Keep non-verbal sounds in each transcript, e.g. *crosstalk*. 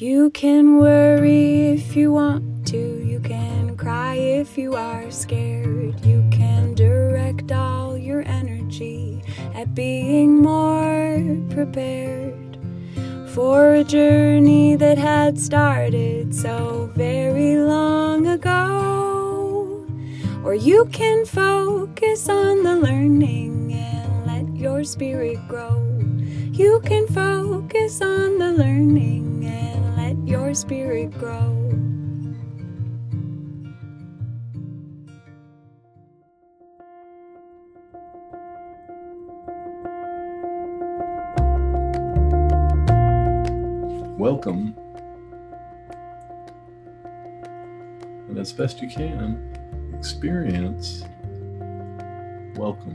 You can worry if you want to, you can cry if you are scared. You can direct all your energy at being more prepared for a journey that had started so very long ago. Or you can focus on the learning and let your spirit grow. You can focus on the learning your spirit grow. Welcome. And as best you can, experience welcome.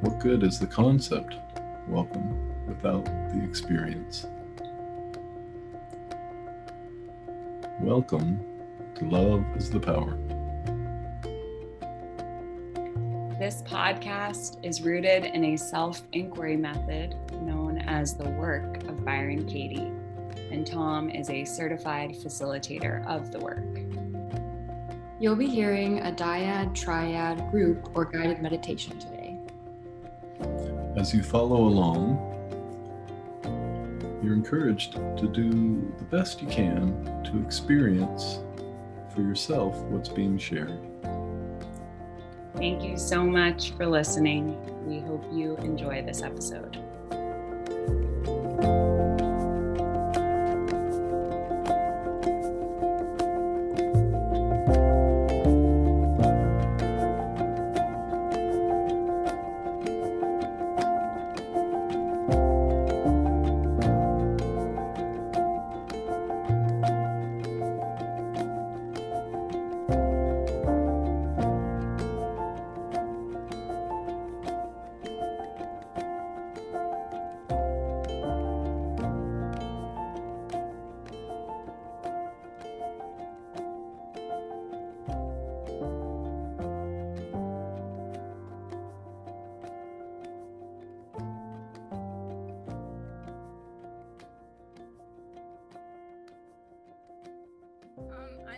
What good is the concept welcome without the experience? Welcome to Love is the Power. This podcast is rooted in a self inquiry method known as the work of Byron Katie, and Tom is a certified facilitator of the work. You'll be hearing a dyad, triad, group, or guided meditation today. As you follow along, you're encouraged to do the best you can to experience for yourself what's being shared. Thank you so much for listening. We hope you enjoy this episode.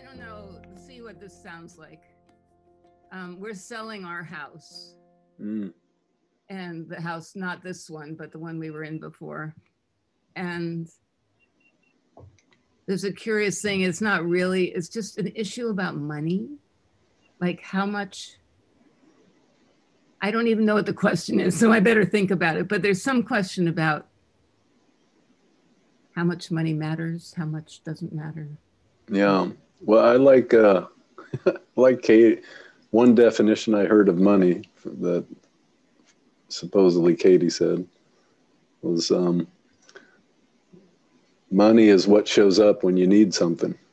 I don't know. See what this sounds like. Um, we're selling our house, Mm. and the house, not this one, but the one we were in before. And there's a curious thing. It's not really, it's just an issue about money. Like how much. I don't even know what the question is, so I better think about it. But there's some question about how much money matters, how much doesn't matter. Yeah. Well, I like uh, *laughs* like Kate. One definition I heard of money that supposedly Katie said was um, money is what shows up when you need something. *laughs*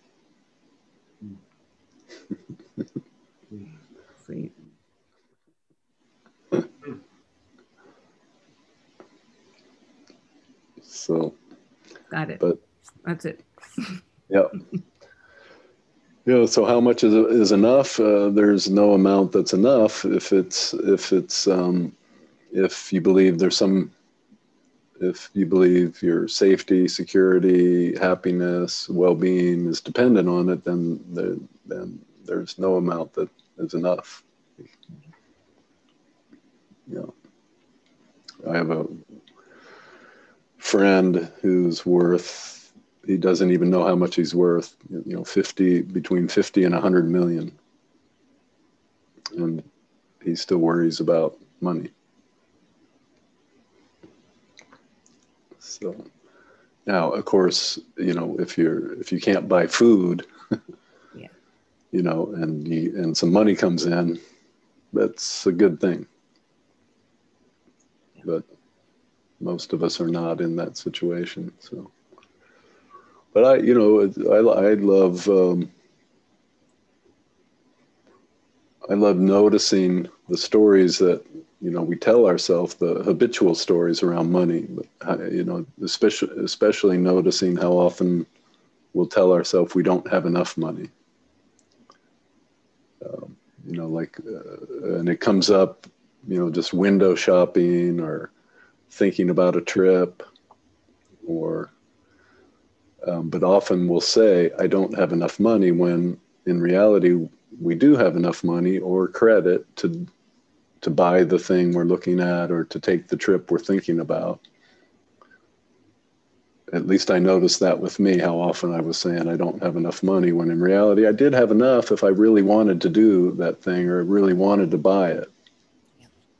So, Got it. but That's it. yeah. *laughs* You know, so how much is is enough? Uh, there's no amount that's enough if it's if it's um, if you believe there's some if you believe your safety, security, happiness, well-being is dependent on it, then then there's no amount that is enough. Know, I have a friend who's worth he doesn't even know how much he's worth you know 50 between 50 and 100 million. And he still worries about money. So now of course you know if you're if you can't buy food *laughs* Yeah. you know and you and some money comes in that's a good thing. But most of us are not in that situation so but I, you know, I, I love, um, I love noticing the stories that you know we tell ourselves, the habitual stories around money. But you know, especially especially noticing how often we'll tell ourselves we don't have enough money. Um, you know, like, uh, and it comes up, you know, just window shopping or thinking about a trip or um, but often we'll say i don't have enough money when in reality we do have enough money or credit to to buy the thing we're looking at or to take the trip we're thinking about. At least I noticed that with me, how often I was saying I don't have enough money, when in reality I did have enough if I really wanted to do that thing or really wanted to buy it.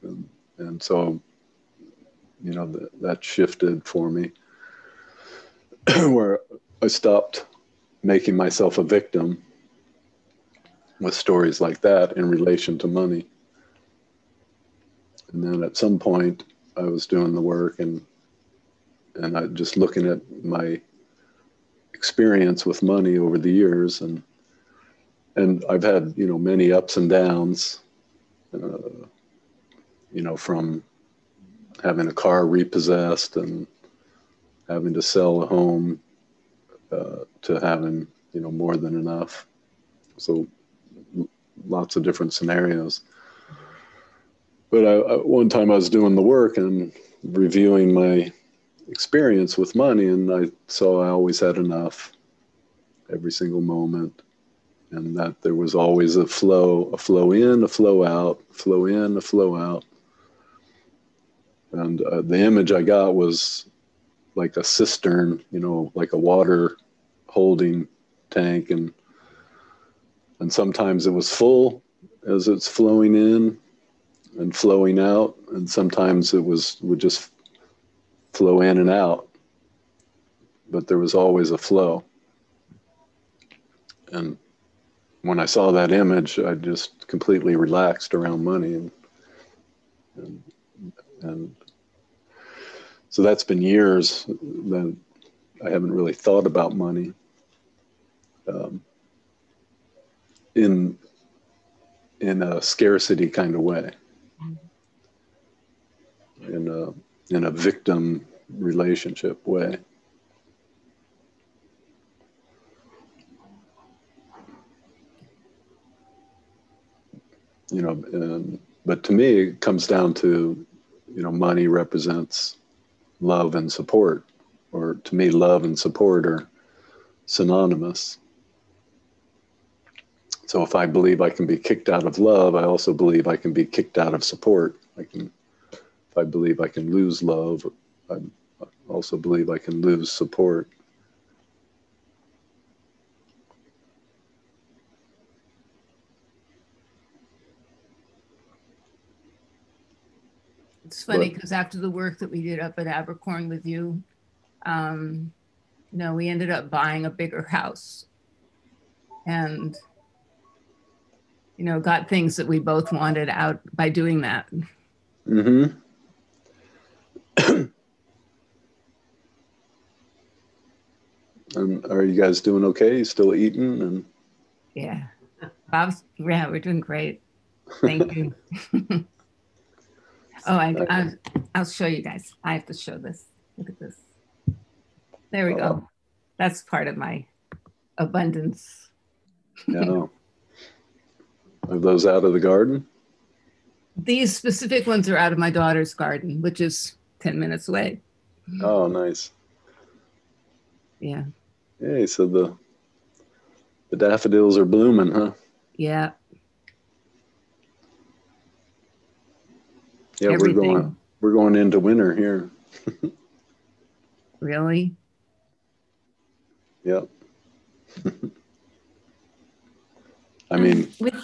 And, and so, you know, th- that shifted for me. *clears throat* Where I stopped making myself a victim with stories like that in relation to money. And then at some point, I was doing the work and and I just looking at my experience with money over the years and and I've had you know many ups and downs uh, you know from having a car repossessed and having to sell a home uh, to having you know more than enough so lots of different scenarios but I, I, one time I was doing the work and reviewing my experience with money, and I saw I always had enough every single moment, and that there was always a flow, a flow in, a flow out, flow in, a flow out. And uh, the image I got was like a cistern, you know, like a water holding tank, and and sometimes it was full as it's flowing in and flowing out, and sometimes it was would just flow in and out, but there was always a flow. And when I saw that image, I just completely relaxed around money, and and, and so that's been years that I haven't really thought about money. Um, in in a scarcity kind of way, in a in a victim relationship way. You know, and, but to me, it comes down to, you know, money represents love and support, or to me, love and support are synonymous. So if I believe I can be kicked out of love, I also believe I can be kicked out of support. I can if I believe I can lose love, I also believe I can lose support. It's funny because after the work that we did up at Abercorn with you, um, you know, we ended up buying a bigger house and, you know, got things that we both wanted out by doing that. Mm-hmm. and are you guys doing okay? Still eating and yeah, Bob's yeah, we're doing great. Thank you. *laughs* oh, I, I I'll show you guys. I have to show this. Look at this. There we go. Oh. That's part of my abundance. yeah. *laughs* Are those out of the garden? These specific ones are out of my daughter's garden, which is 10 minutes away. Oh, nice. Yeah. Hey, so the the daffodils are blooming, huh? Yeah. Yeah, Everything. we're going we're going into winter here. really? Yep. I mean, um, with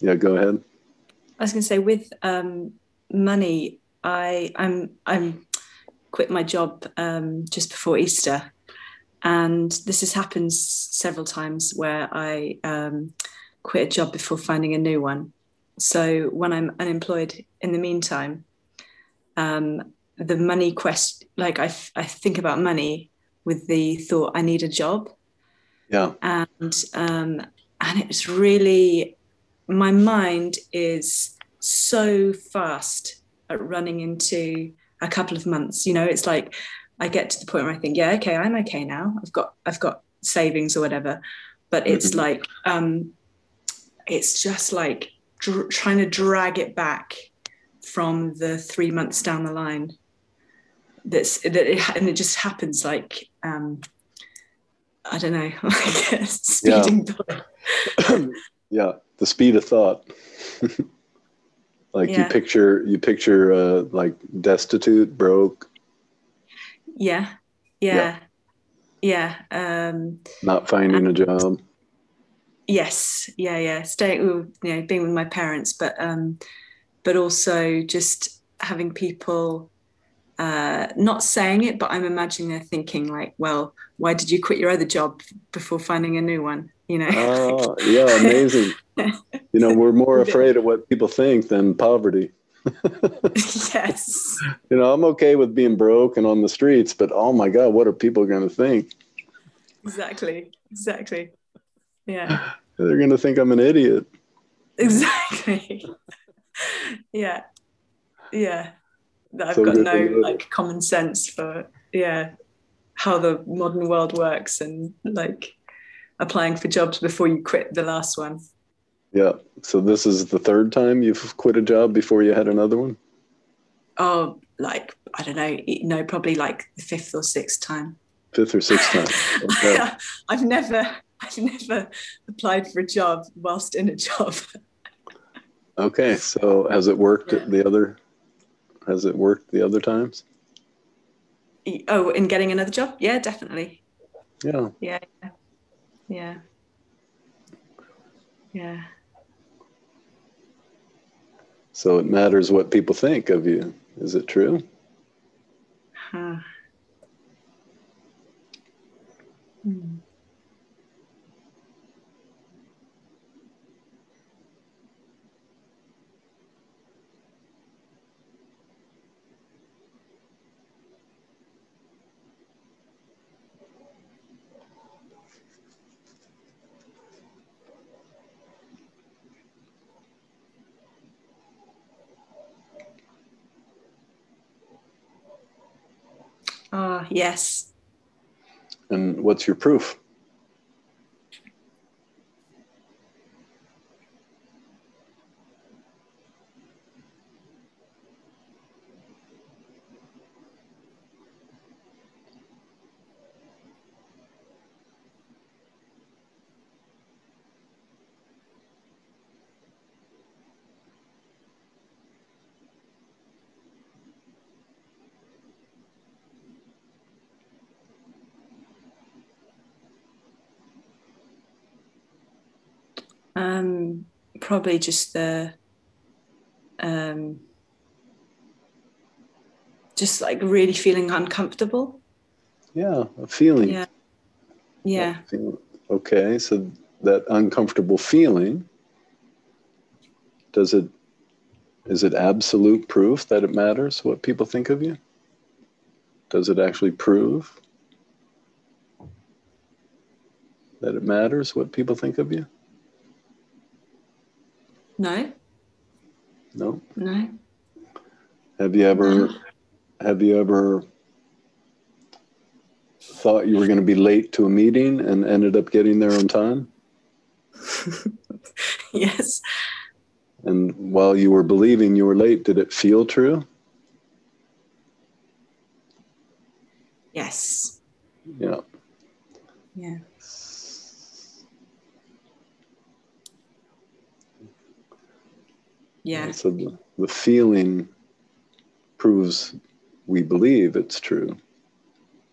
yeah, go ahead. I was going to say with um, money, I I'm I'm quit my job um, just before Easter, and this has happened several times where I um, quit a job before finding a new one. So when I'm unemployed in the meantime, um, the money quest like I, I think about money with the thought I need a job. Yeah. And um, and it's really my mind is so fast at running into a couple of months. You know, it's like I get to the point where I think, yeah, okay, I'm okay now. I've got I've got savings or whatever. But it's mm-hmm. like um, it's just like dr- trying to drag it back from the three months down the line. that's that it, and it just happens like um, I don't know, *laughs* like speeding *clears throat* yeah. yeah, the speed of thought. *laughs* like yeah. you picture you picture uh, like destitute, broke. Yeah, yeah, yeah. yeah. Um, Not finding a job. Yes, yeah, yeah. Staying, with you know, being with my parents, but um, but also just having people uh, not saying it, but I'm imagining they're thinking like, well, why did you quit your other job before finding a new one? You know? Oh, yeah, amazing. you know, we're more *laughs* afraid of what people think than poverty. *laughs* *laughs* yes. You know, I'm okay with being broke and on the streets, but oh my God, what are people going to think? Exactly. Exactly. Yeah. *sighs* They're going to think I'm an idiot. Exactly. *laughs* yeah. Yeah. That I've so got no like common sense for, yeah, how the modern world works and like applying for jobs before you quit the last one. Yeah. So this is the third time you've quit a job before you had another one? Oh, like, I don't know, no, probably like the fifth or sixth time. Fifth or sixth time. *laughs* Okay. I've never *laughs* I've never applied for a job whilst in a job. okay, so has it worked yeah. the other? Has it worked the other times? Oh, in getting another job? Yeah, definitely. Yeah. Yeah. Yeah. Yeah. So it matters what people think of you. Is it true? Huh. Hmm. Ah, yes. And what's your proof? Um, probably just the um, just like really feeling uncomfortable. Yeah, a feeling. Yeah. Yeah. Okay, so that uncomfortable feeling does it is it absolute proof that it matters what people think of you? Does it actually prove that it matters what people think of you? No. No. No. Have you ever have you ever thought you were going to be late to a meeting and ended up getting there on time? *laughs* yes. And while you were believing you were late, did it feel true? Yes. Yeah. Yeah. Yeah. so the, the feeling proves we believe it's true,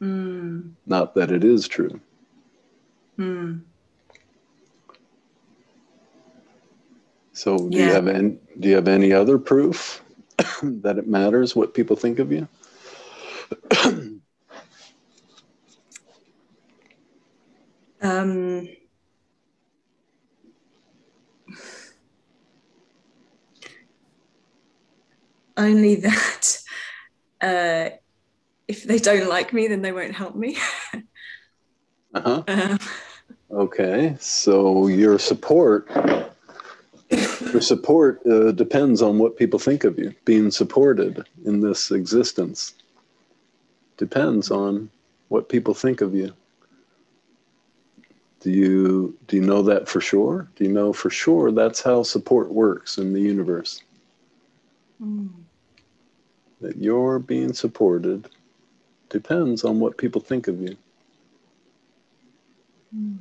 mm. not that it is true. Mm. So, do yeah. you have any, do you have any other proof *coughs* that it matters what people think of you? um, only *laughs* that uh, if they don't like me, then they won't help me. *laughs* uh-huh. Um, okay, so your support, your support uh, depends on what people think of you. Being supported in this existence depends on what people think of you. Do you do you know that for sure? Do you know for sure that's how support works in the universe? Mm that you're being supported depends on what people think of you. Mm.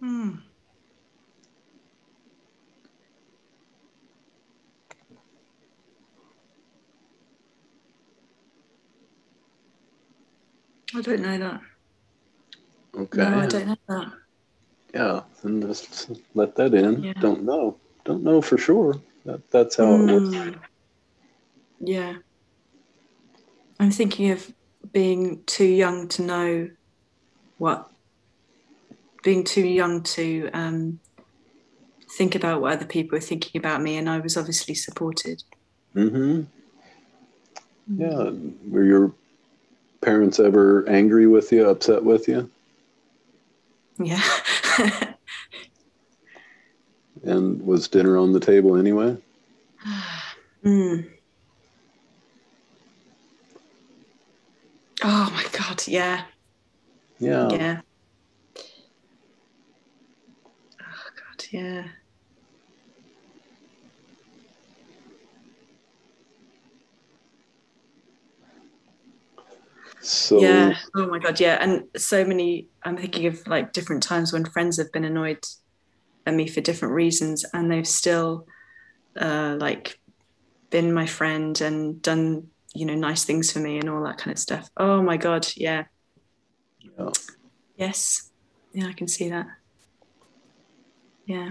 Hmm. I don't know that. Okay. No, I don't know that. Yeah, and just let that in. Yeah. Don't know. Don't know for sure. That that's how it works. Mm. Yeah. I'm thinking of being too young to know what, being too young to um, think about what other people are thinking about me, and I was obviously supported. Mm-hmm. Yeah. Were your parents ever angry with you, upset with you? Yeah. *laughs* And was dinner on the table anyway? *sighs* Mm. Oh my God, yeah. Yeah. Yeah. Oh God, yeah. So yeah. Oh my God, yeah. And so many, I'm thinking of like different times when friends have been annoyed at me for different reasons and they've still uh, like been my friend and done, you know, nice things for me and all that kind of stuff. Oh my God, yeah. Yeah. Yes. Yeah, I can see that. Yeah.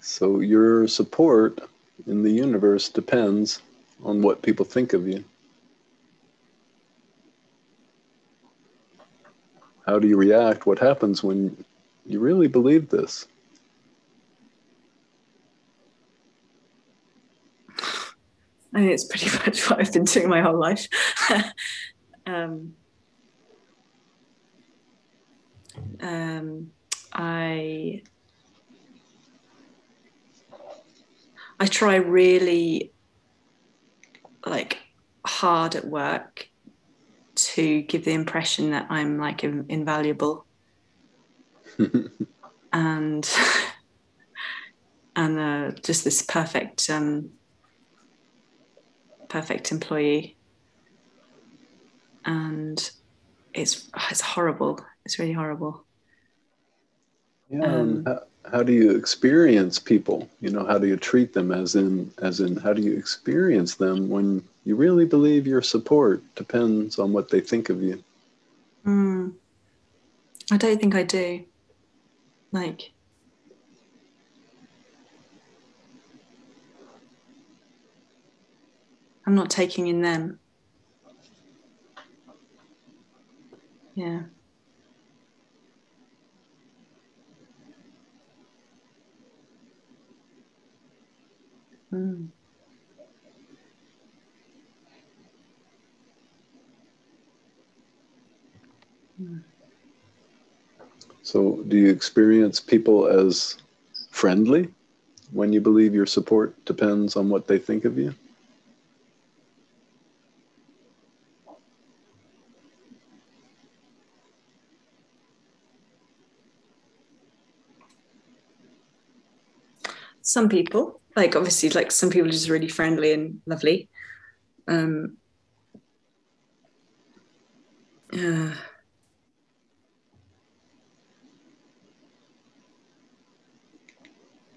So your support in the universe depends on what people think of you. How do you react? What happens when you really believe this? I mean, it's pretty *laughs* much what I've been doing my whole life. *laughs* um, um, I I try really like hard at work to give the impression that I'm like in- invaluable *laughs* and *laughs* and uh, just this perfect um, perfect employee and it's it's horrible it's really horrible Yeah. Um, how, how do you experience people? You know, how do you treat them as in as in how do you experience them when you really believe your support depends on what they think of you? Mm. I don't think I do. Like, I'm not taking in them. Yeah. Mm. So, do you experience people as friendly when you believe your support depends on what they think of you? Some people, like obviously, like some people are just really friendly and lovely. Um, uh,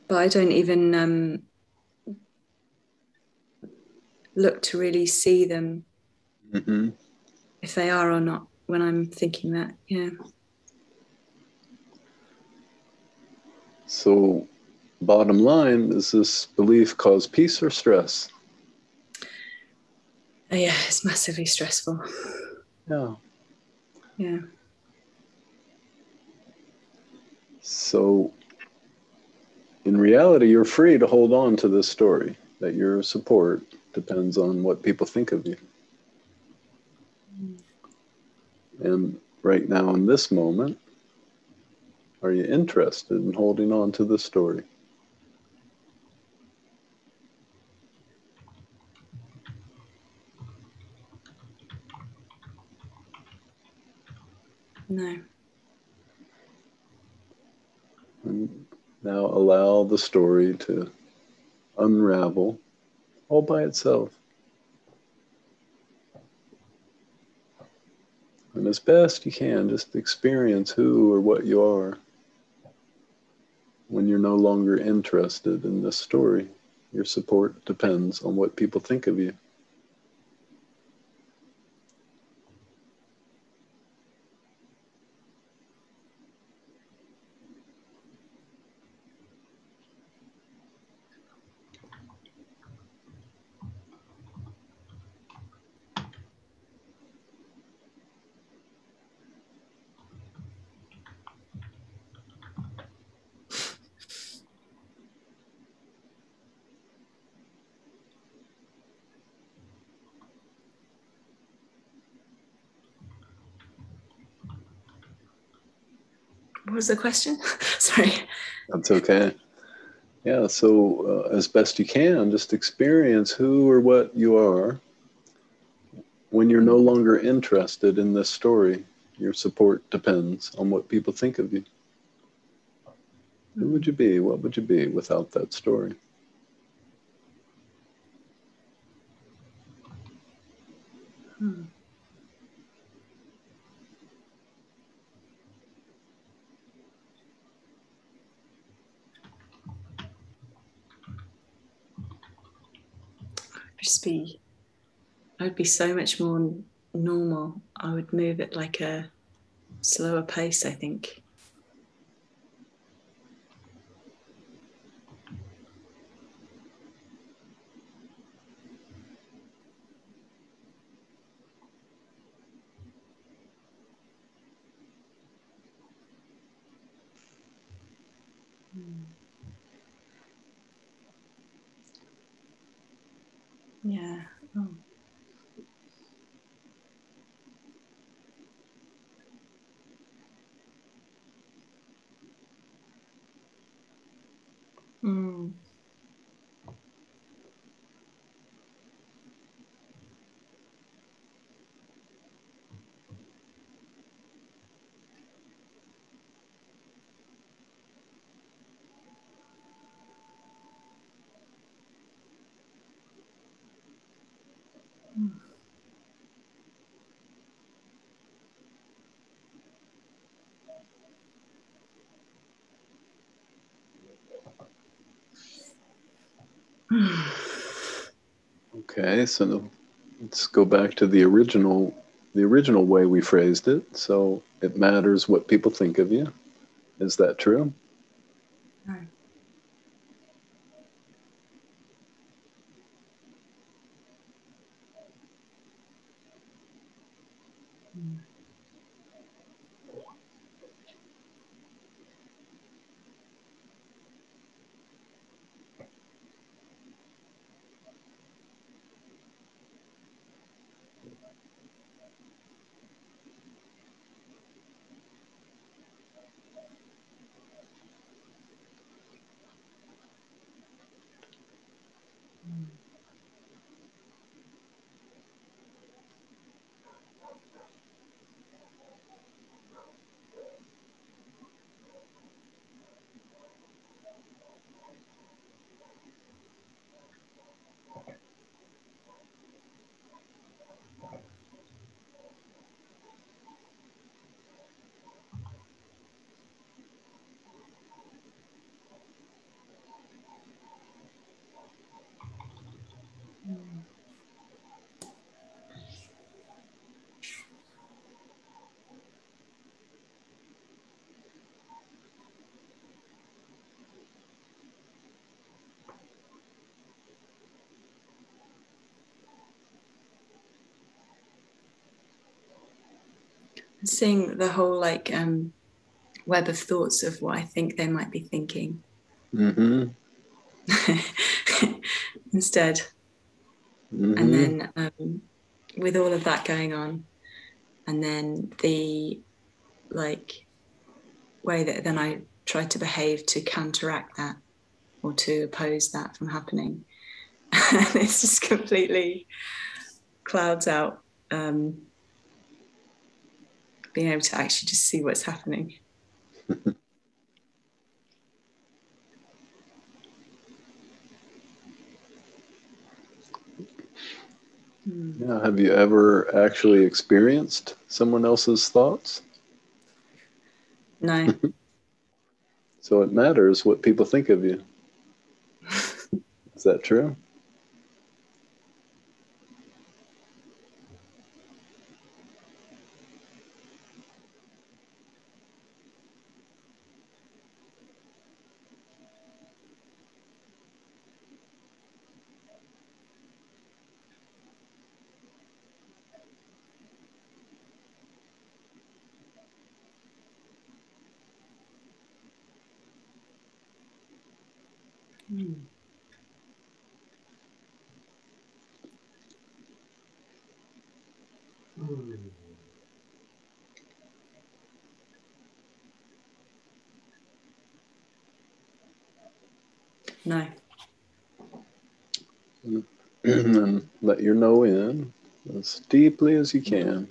but I don't even um, look to really see them hmm if they are or not when I'm thinking that. Yeah. So, bottom line, does this belief cause peace or stress? Uh, yeah, it's massively stressful. Yeah. Yeah. So, in reality, you're free to hold on to this story that your support depends on what people think of you. And right now, in this moment, are you interested in holding on to the story? No. And now allow the story to unravel all by itself. And as best you can, just experience who or what you are when you're no longer interested in this story. Your support depends on what people think of you. Was the question? *laughs* Sorry. That's okay. Yeah, so uh, as best you can, just experience who or what you are when you're no longer interested in this story. Your support depends on what people think of you. Who would you be? What would you be without that story? Be, I would be so much more normal. I would move at like a slower pace, I think. Yeah. Oh. Mm. Okay, so let's go back to the original the original way we phrased it. So it matters what people think of you. Is that true? Seeing the whole like um, web of thoughts of what I think they might be thinking Mm-hmm. *laughs* instead. Mhm. And then um, with all of that going on, and then the like way that then I try to behave to counteract that or to oppose that from happening. and *laughs* it's just completely clouds out um, being able to actually just see what's happening. *laughs* Yeah. Have you ever actually experienced someone else's thoughts? No. *laughs* so it matters what people think of you. *laughs* Is that true? No. and then no in as deeply as you can.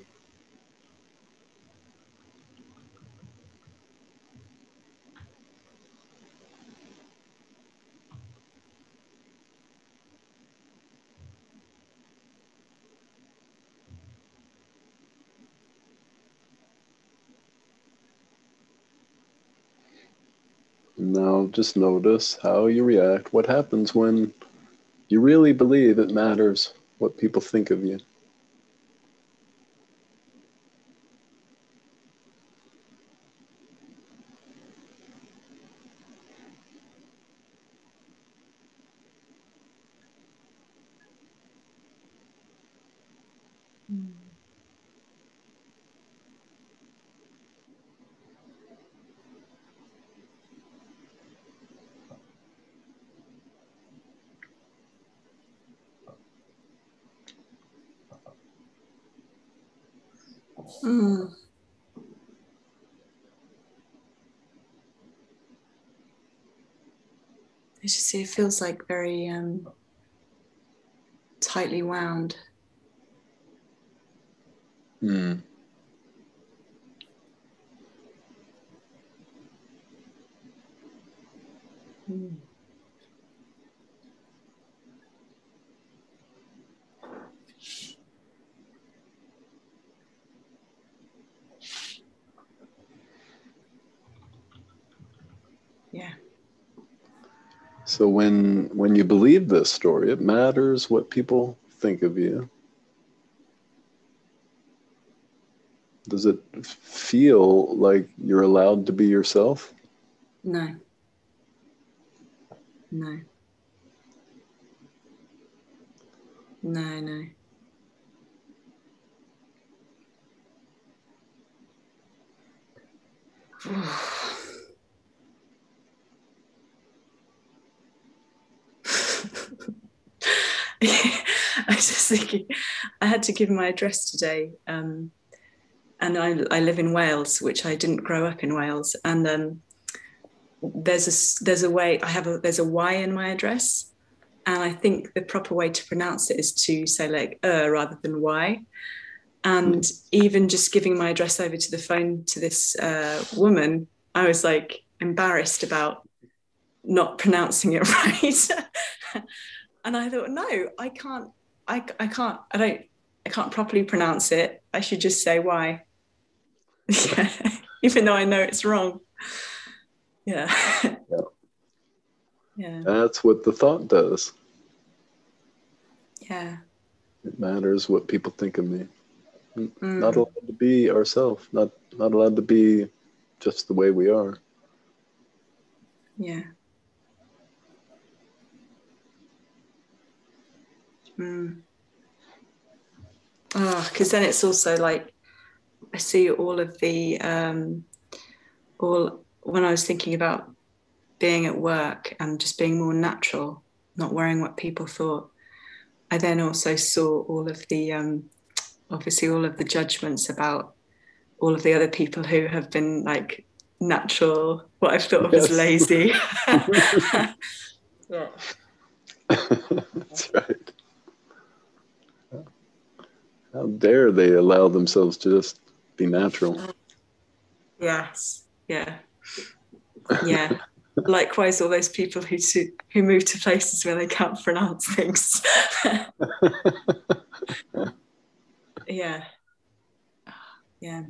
Now just notice how you react. What happens when you really believe it matters what people think of you? Mm. I just see it feels like very um, tightly wound. Hmm. Mm. Yeah. So when when you believe this story, it matters what people think of you. Does it feel like you're allowed to be yourself? No. No. No, no. *laughs* I was just thinking, I had to give my address today, um, and I, I live in Wales, which I didn't grow up in Wales, and um, there's a there's a way I have a there's a Y in my address, and I think the proper way to pronounce it is to say like uh rather than Y, and even just giving my address over to the phone to this uh, woman, I was like embarrassed about not pronouncing it *laughs* right. And I thought, no, I can't, I, I can't, I don't, I can't properly pronounce it. I should just say why. *laughs* Yeah. Even though I know it's wrong. Yeah. Yeah. yeah. That's what the thought does. Yeah. It matters what people think of me. Mm. Not allowed to be ourselves. Not not allowed to be just the way we are. Yeah. Mm. Oh, because then it's also like I see all of the um, all when I was thinking about being at work and just being more natural, not worrying what people thought. I then also saw all of the um, obviously all of the judgments about all of the other people who have been like natural, what I've thought of as lazy. *laughs* *laughs* yeah. That's right. How dare they allow themselves to just be natural. Yes. Yeah. Yeah. Likewise, all those people who to, who move to places where they can't pronounce things. *laughs* yeah. Yeah.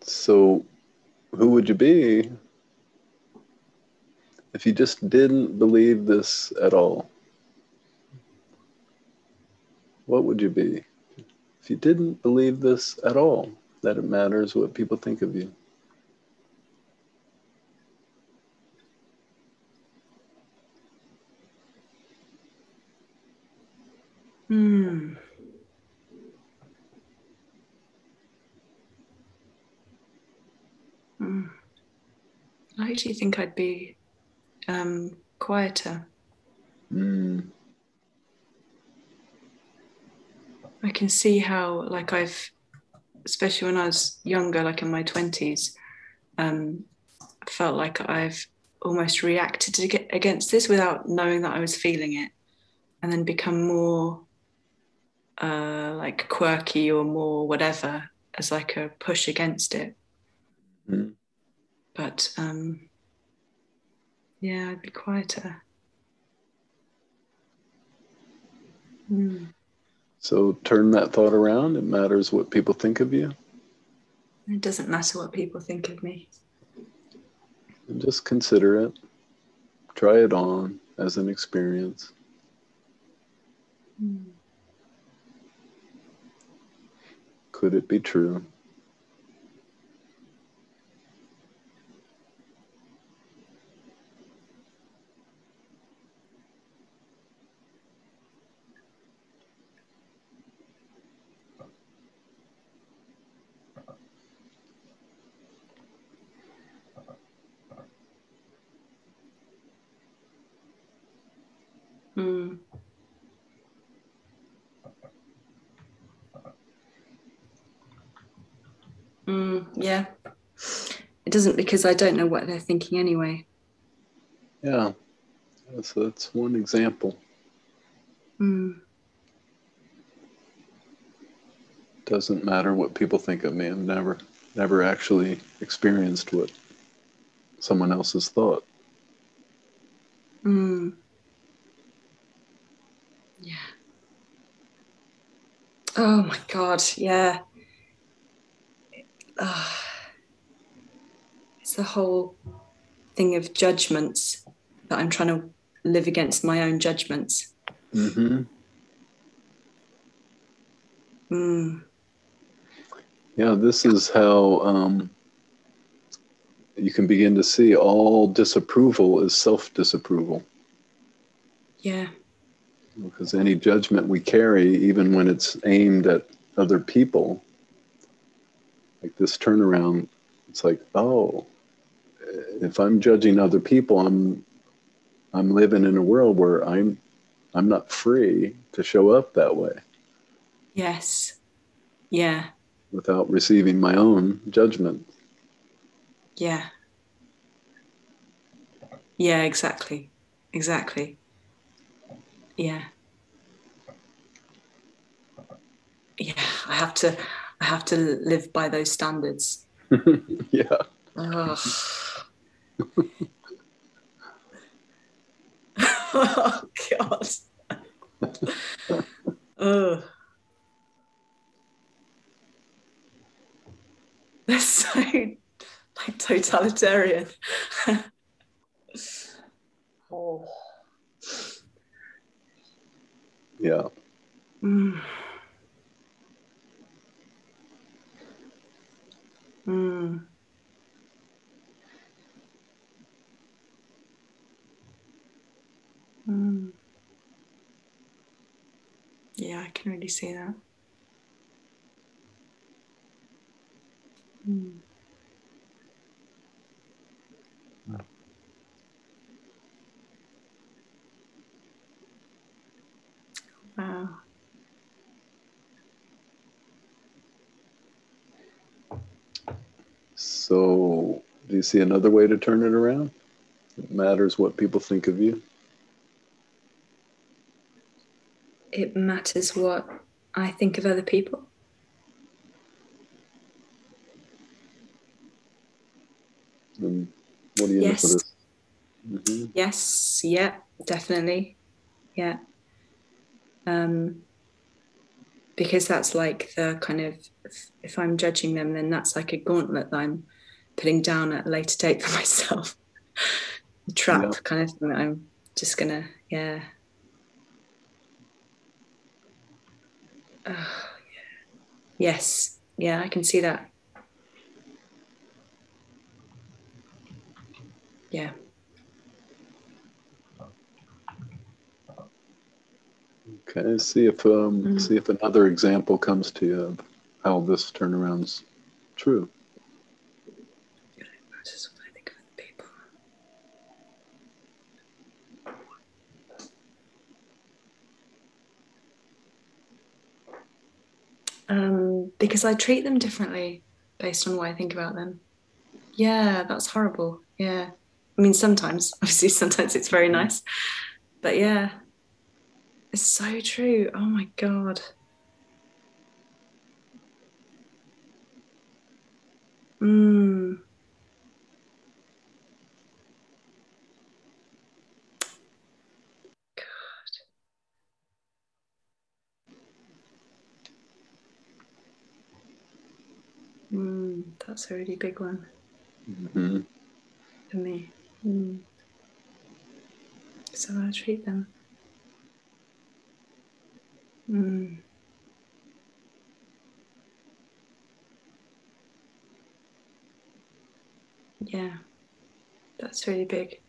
So, who would you be if you just didn't believe this at all? What would you be if you didn't believe this at all, that it matters what people think of you? Hmm. Hmm. I actually think I'd be um, quieter. Mm. I can see how, like, I've, especially when I was younger, like in my 20s, um, felt like I've almost reacted to get against this without knowing that I was feeling it, and then become more uh, like quirky or more whatever as like a push against it. Mm. But um, yeah, I'd be quieter. Mm. So turn that thought around. It matters what people think of you. It doesn't matter what people think of me. And just consider it. Try it on as an experience. Mm. Could it be true? Mm. Mm, yeah. It doesn't because I don't know what they're thinking anyway. Yeah. So that's one example. Mm. Doesn't matter what people think of me. I've never, never actually experienced what someone else has thought. Mm. Yeah. Oh my God. Yeah. Ah. The whole thing of judgments that I'm trying to live against my own judgments. Mm-hmm. Mm. Yeah, this is how um, you can begin to see all disapproval is self disapproval. Yeah. Because any judgment we carry, even when it's aimed at other people, like this turnaround, it's like, oh, if I'm judging other people, I'm I'm living in a world where I'm I'm not free to show up that way Yes. Yeah. without receiving my own judgment. Yeah. Yeah, exactly. Exactly. Yeah. Yeah, I have to I have to live by those standards. *laughs* yeah. Ugh. *laughs* oh god. *laughs* Ugh. They're so like totalitarian. *laughs* oh. Yeah. Mm. Mm. Mm. Yeah, I can really see that. Mm. Wow. So, do you see another way to turn it around? It matters what people think of you. It matters what I think of other people. And what do you Yes. know for this? hmm Yes, yeah, definitely. Yeah. Um, because that's like the kind of, if, if I'm judging them, then that's like a gauntlet that I'm putting down at a later date for *laughs* myself. A *laughs* trap Yeah. kind of thing that I'm just gonna, yeah. Oh, yeah. Yes, yeah, I can see that. Yeah. Okay, see if um, Mhm. see if another example comes to you of how this turnaround's true. That's what I think of other people. Um, because I treat them differently based on what I think about them. Yeah, that's horrible. Yeah. I mean, sometimes, *laughs* obviously, sometimes it's very nice. But yeah, it's so true. Oh my God. Mm. Mm, that's a really big one hmm for me. Mm. So I treat them. Mm. Yeah, that's really big.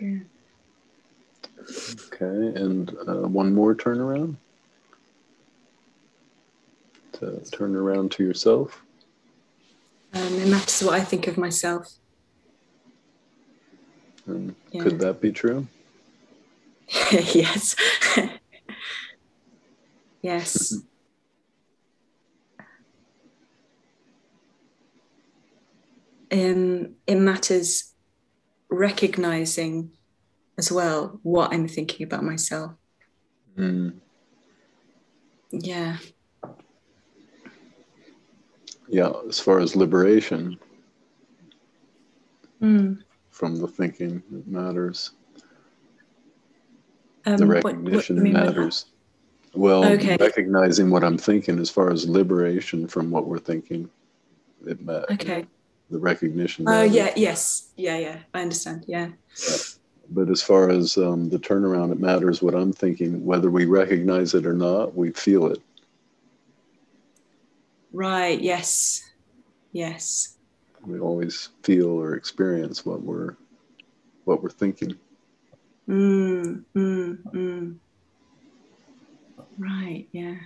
Yeah. Okay, and uh, one more turnaround. To turn around to yourself. Um, it matters what I think of myself. And Yeah. Could that be true? *laughs* yes. *laughs* yes. Um, it matters recognizing as well what I'm thinking about myself. Mm. Yeah. Yeah, as far as liberation Mm. from the thinking, it matters. Um, the what- what recognition do you mean by that? matters. Well, Okay. recognizing what I'm thinking as far as liberation from what we're thinking, it matters. Okay. the recognition. Oh, matters. yeah, yes. Yeah, yeah. I understand. Yeah. But as far as um, the turnaround, it matters what I'm thinking. Whether we recognize it or not, we feel it. Right. Yes. Yes. We always feel or experience what we're what we're thinking. Mm, mm, mm. Right, yeah.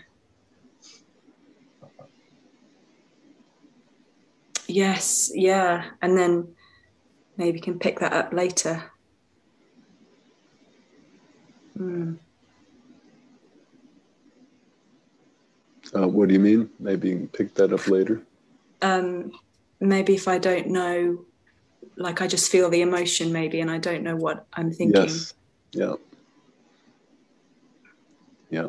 Yes, yeah. And then maybe can pick that up later. Mm. Uh, what do you mean? Maybe you can pick that up later. Um, maybe if I don't know, like I just feel the emotion maybe and I don't know what I'm thinking. Yes. Yeah. Yeah.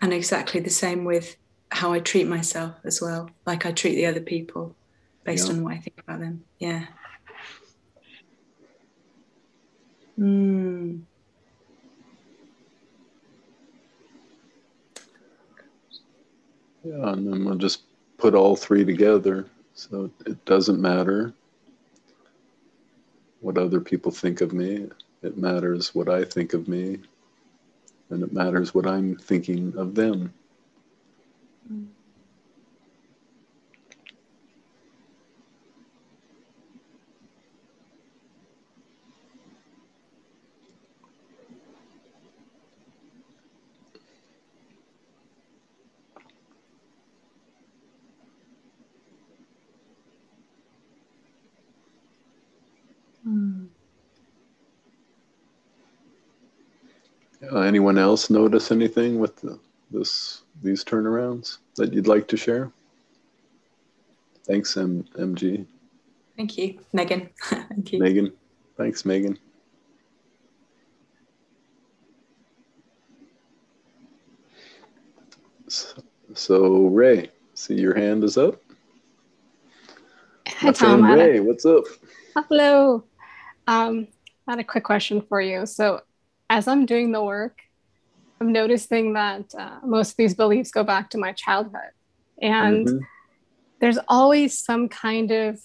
And exactly the same with how I treat myself as well. Like I treat the other people based Yeah. on what I think about them. Yeah. Mm. Yeah, and then we'll just put all three together. So it doesn't matter what other people think of me. It matters what I think of me. And it matters what I'm thinking of them. Mm. Uh, anyone else notice anything with the, this these turnarounds that you'd like to share? Thanks, M- MG. Thank you, Megan. *laughs* Thank you, Megan. Thanks, Megan. So, so Ray, see your hand is up. Hi, Tom. Ray, a, what's up? Hello. Um, I had a quick question for you. So as I'm doing the work, I'm noticing that uh, most of these beliefs go back to my childhood, and mm-hmm. there's always some kind of,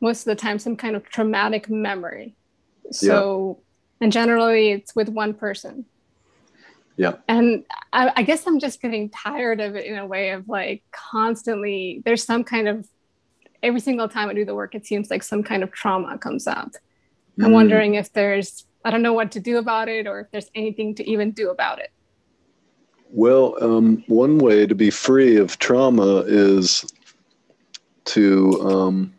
most of the time, some kind of traumatic memory. So, yeah. and generally, it's with one person. Yeah. And I, I, guess I'm just getting tired of it in a way of like constantly, there's some kind of, every single time I do the work, it seems like some kind of trauma comes up. Mm. I'm wondering if there's, I don't know what to do about it or if there's anything to even do about it. Well, um, one way to be free of trauma is to um,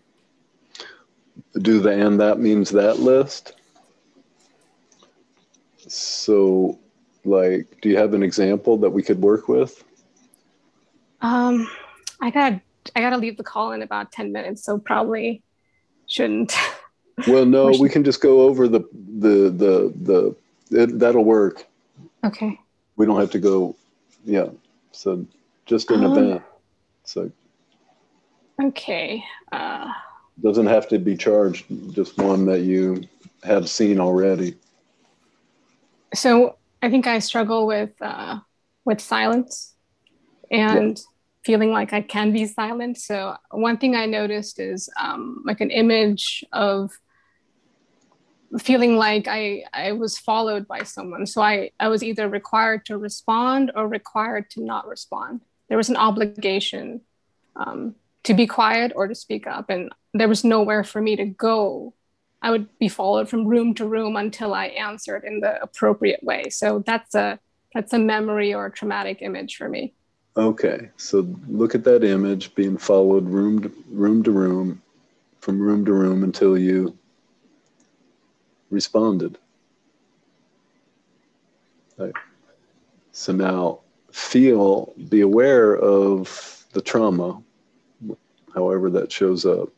do the and that means that list. So like do you have an example that we could work with um i got i gotta leave the call in about 10 minutes so probably shouldn't *laughs* well no we can just go over the the the the it, that'll work okay we don't have to go yeah so just an um, event so okay uh doesn't have to be charged just one that you have seen already so I think I struggle with uh, with silence and yeah. feeling like I can be silent. So one thing I noticed is um, like an image of feeling like I, I was followed by someone. So I, I was either required to respond or required to not respond. There was an obligation um, to be quiet or to speak up. And there was nowhere for me to go I would be followed from room to room until I answered in the appropriate way. So that's a that's a memory or a traumatic image for me. Okay, so look at that image being followed room to, room to room, from room to room until you responded. Right. So now feel, be aware of the trauma, however that shows up.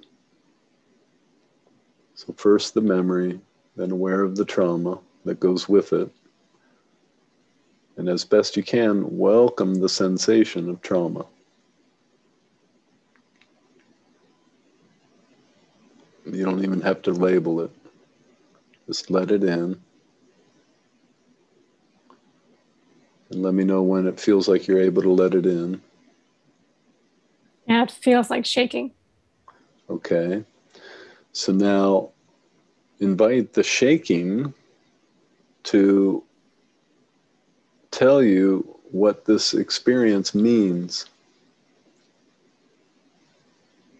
So, first the memory, then aware of the trauma that goes with it. And as best you can, welcome the sensation of trauma. You don't even have to label it, just let it in. And let me know when it feels like you're able to let it in. Yeah, it feels like shaking. Okay. So now invite the shaking to tell you what this experience means.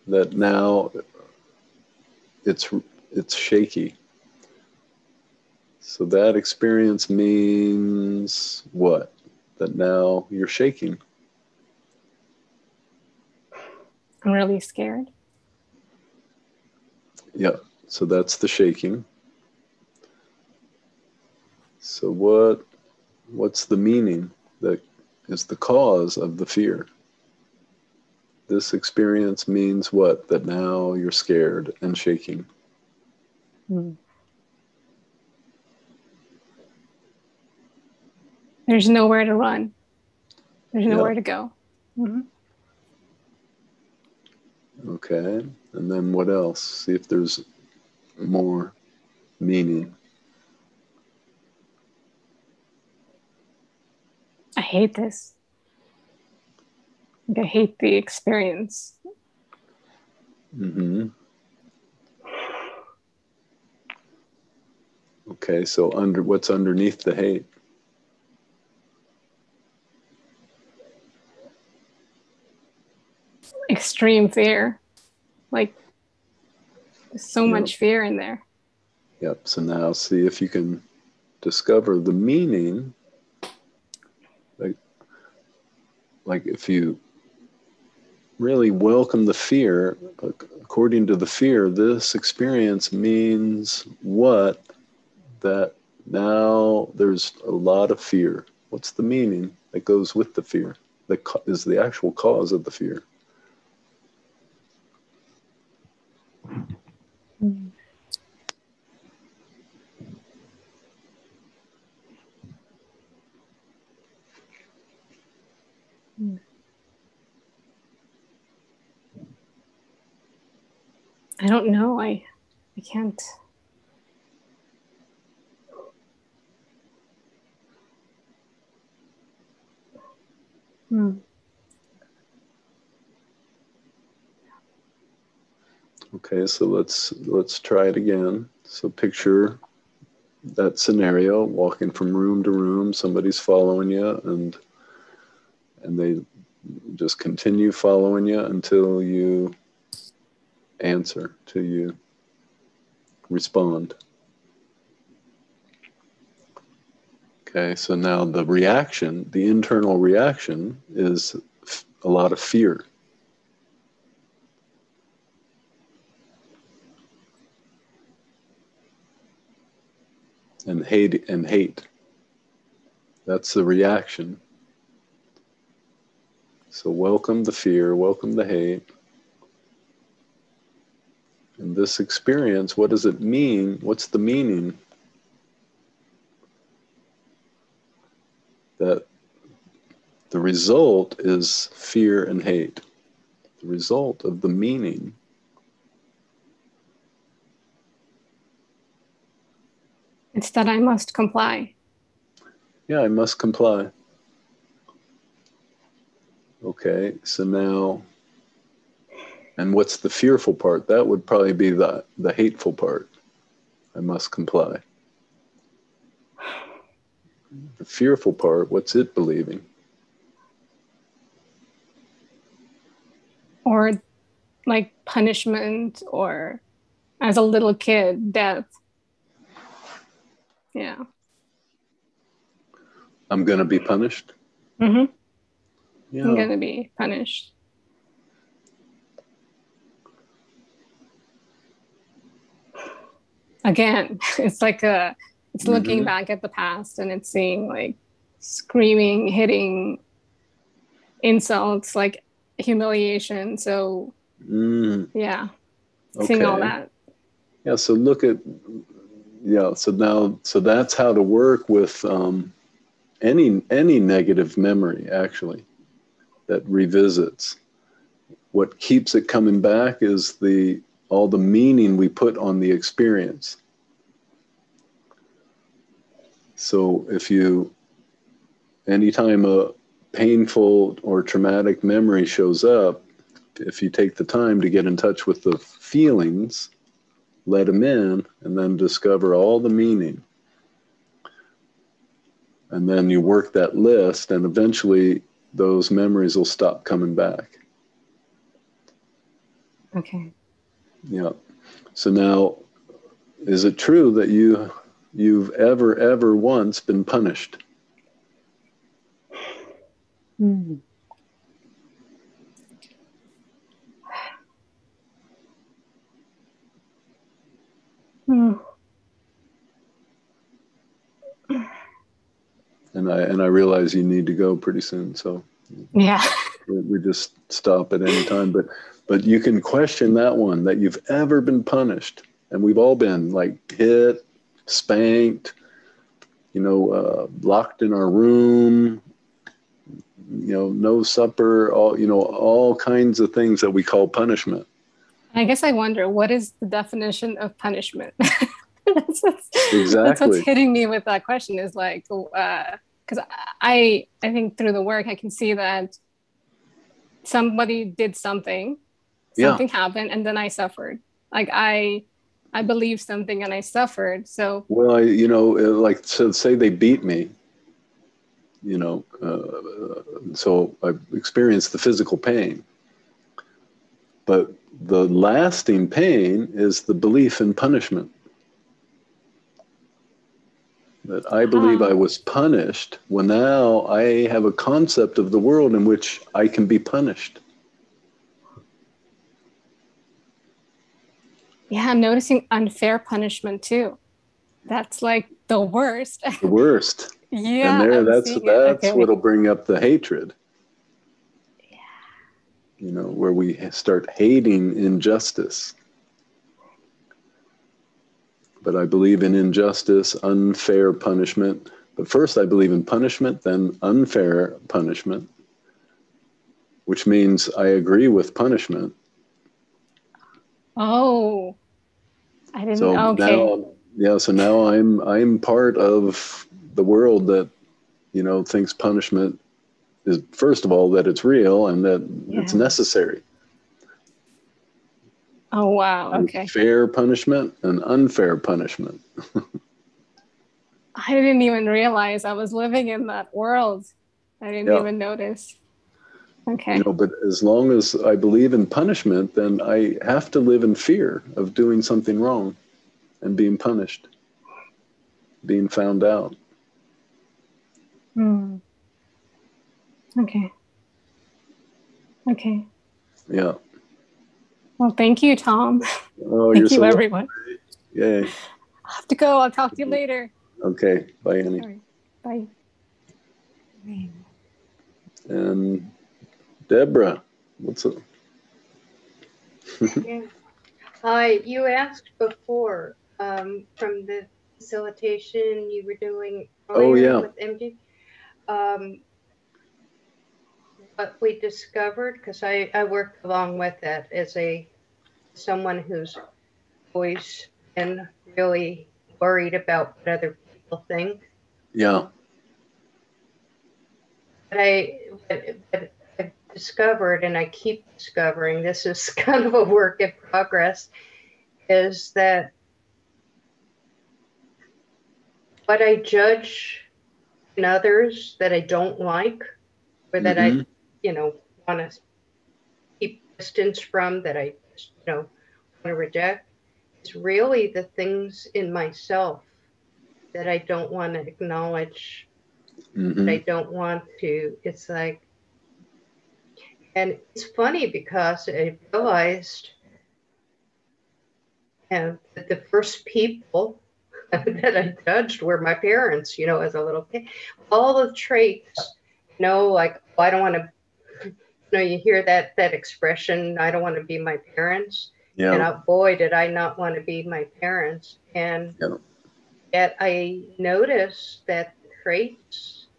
That now it's it's shaky. So that experience means what? That now you're shaking. I'm really scared. Yeah, so that's the shaking. So what what's the meaning that is the cause of the fear? This experience means what? That now you're scared and shaking. Hmm. There's nowhere to run. There's nowhere to go. Mm-hmm. Okay. And then what else? See if there's more meaning. I hate this. Like I hate the experience. Mm-hmm. Okay, so under what's underneath the hate? Extreme fear like so yep. much fear in there. Yep. So now see if you can discover the meaning. Like, like if you really welcome the fear, according to the fear, this experience means what? That now there's a lot of fear. What's the meaning that goes with the fear? That is the actual cause of the fear. Hmm. I don't know. I I can't. Hmm. Okay, so let's let's try it again. So picture that scenario, walking from room to room, somebody's following you and and they just continue following you until you answer, till you respond. Okay, so now the reaction, the internal reaction is a lot of fear. And hate and hate. That's the reaction. So welcome the fear, welcome the hate. And this experience, what does it mean? What's the meaning? That the result is fear and hate. The result of the meaning It's that I must comply. Yeah, I must comply. Okay, so now, and what's the fearful part? That would probably be the, the hateful part. I must comply. The fearful part, what's it believing? Or like punishment, or as a little kid, death. Yeah. I'm going to be punished. Mm-hmm. Yeah. I'm going to be punished. Again, *laughs* it's like a, it's looking Mhm. back at the past and it's seeing like screaming, hitting, insults, like humiliation. So Mm, yeah, seeing all that. Yeah, so look at, yeah, so now, so that's how to work with um, any any negative memory actually that revisits. What keeps it coming back is the all the meaning we put on the experience. So if you, anytime a painful or traumatic memory shows up, if you take the time to get in touch with the feelings, let them in, and then discover all the meaning. And then you work that list, and eventually those memories will stop coming back. Okay. Yeah. So now, is it true that you you've ever ever once been punished? Hmm. Hmm. And I and I realize you need to go pretty soon, so Yeah. we, we just stop at any time. But but you can question that one that you've ever been punished, and we've all been like hit, spanked, you know, uh, locked in our room, you know, no supper, all you know, all kinds of things that we call punishment. I guess I wonder what is the definition of punishment? *laughs* that's, what's, that's what's hitting me with that question is like, because I I think through the work I can see that somebody did something, Yeah. something happened, and then I suffered. Like I I believed something and I suffered. So Well, I, you know, uh, like so say they beat me, you know, uh, so I experienced the physical pain. But the lasting pain is the belief in punishment. That I believe Ah. I was punished when now I have a concept of the world in which I can be punished. yeah, I'm noticing unfair punishment too. That's like the worst. The worst. *laughs* yeah. and there I'm that's that's Okay, what'll bring up the hatred you know where we start hating injustice but i believe in injustice unfair punishment but first i believe in punishment then unfair punishment which means i agree with punishment Oh, I didn't. So okay. now, yeah. So now I'm I'm part of the world that you know thinks punishment is first of all that it's real and that it's necessary. oh wow. Okay. Fair punishment and unfair punishment. *laughs* I didn't even realize I was living in that world. I didn't Yeah. even notice. Okay. You know, but as long as I believe in punishment, then I have to live in fear of doing something wrong and being punished, being found out. Hmm. Okay. Okay. Yeah. Well, thank you, Tom. *laughs* Oh, thank you're you, so everyone. Yay. I have to go. I'll talk to you later. Okay. Bye, Annie. All right. Bye. And Deborah, what's up? Hi, you asked before um, from the facilitation you were doing Oh, yeah. with MG. Um, what we discovered, because I, I worked along with that as a someone who's always been really worried about what other people think. Yeah. But I, but, but I've discovered, and I keep discovering, this is *laughs* kind of a work in progress, is that what I judge in others that I don't like, or that I, Mhm. You know, want to keep distance from, that I, you know, want to reject, is really the things in myself that I don't want to acknowledge Mhm. I don't want to. It's like, and it's funny because I realized and that the first people *laughs* that I judged were my parents, you know, as a little kid. All the traits, you know, like, oh, I don't want to, you know, you hear that that expression, I don't want to be my parents. And Yeah. uh, boy, did I not want to be my parents. And Yeah. yet I notice that traits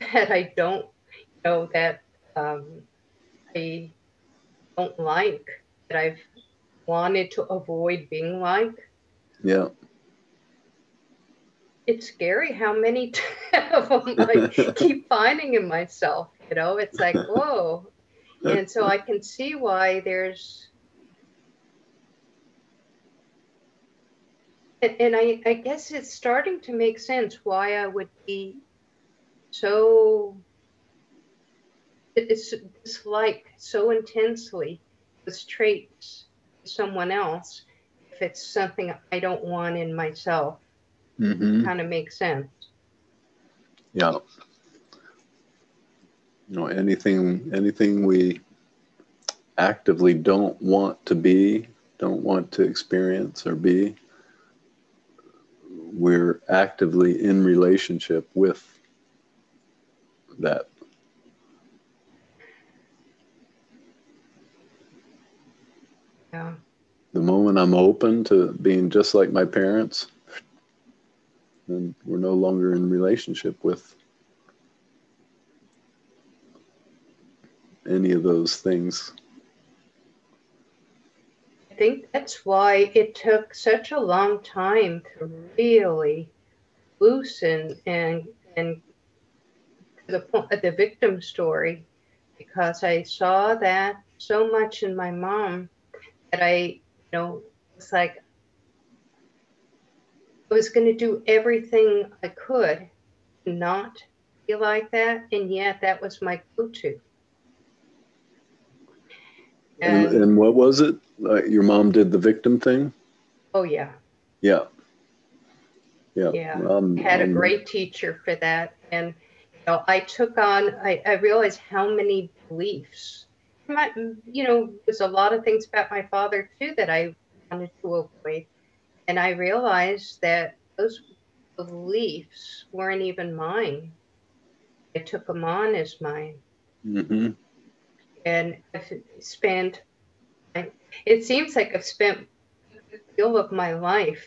that I don't you know that um, I don't like, that I've wanted to avoid being like. Yeah. It's scary how many *laughs* of them I *laughs* keep finding in myself. You know, it's like, *laughs* whoa. And so I can see why there's And, and I, I guess it's starting to make sense why I would be so it's dislike so intensely this traits someone else if it's something I don't want in myself. hmm Kind of makes sense. Yeah. You know, anything anything we actively don't want to be, don't want to experience or be, we're actively in relationship with that. Yeah. The moment I'm open to being just like my parents, then we're no longer in relationship with any of those things. I think that's why it took such a long time to really loosen and and the point of the victim story because I saw that so much in my mom that I you know it's like I was going to do everything I could not be like that and yet that was my go-to And, and and what was it? Uh, your mom did the victim thing? oh yeah Yeah. Yeah. Yeah, Um, had a um, great teacher for that and you know i took on i, I realized how many beliefs my, you know there's a lot of things about my father too that i wanted to avoid and i realized that those beliefs weren't even mine i took them on as mine mhm. And i've spent it seems like i've spent a good deal of my life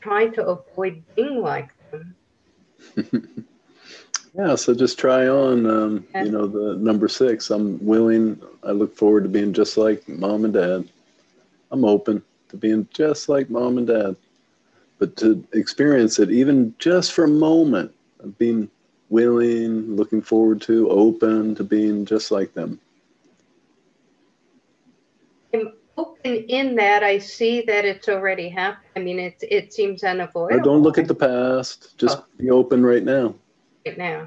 trying to avoid being like them *laughs* Yeah, so just try on, um, Yeah. you know, the number six. I'm willing, I look forward to being just like mom and dad. I'm open to being just like mom and dad. But to experience it, even just for a moment, of being willing, looking forward to, open to being just like them. I'm in that I see that it's already happened. I mean, it, it seems unavoidable. Don't look at the past, just Oh. be open right now. right now.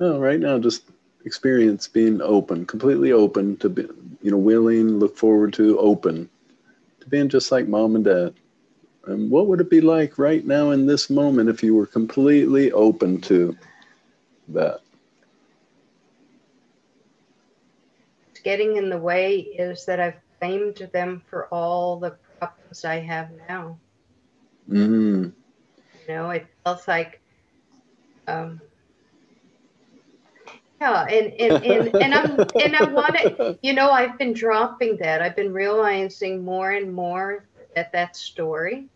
No, right now, just experience being open, completely open to be, you know, willing, look forward to, open to being just like mom and dad. And what would it be like right now in this moment if you were completely open to that? What's getting in the way is that I've blamed them for all the problems I have now. Mm, You know, it feels like, um, yeah, and and and, *laughs* and I'm and I want to, you know, I've been dropping that. I've been realizing more and more that that story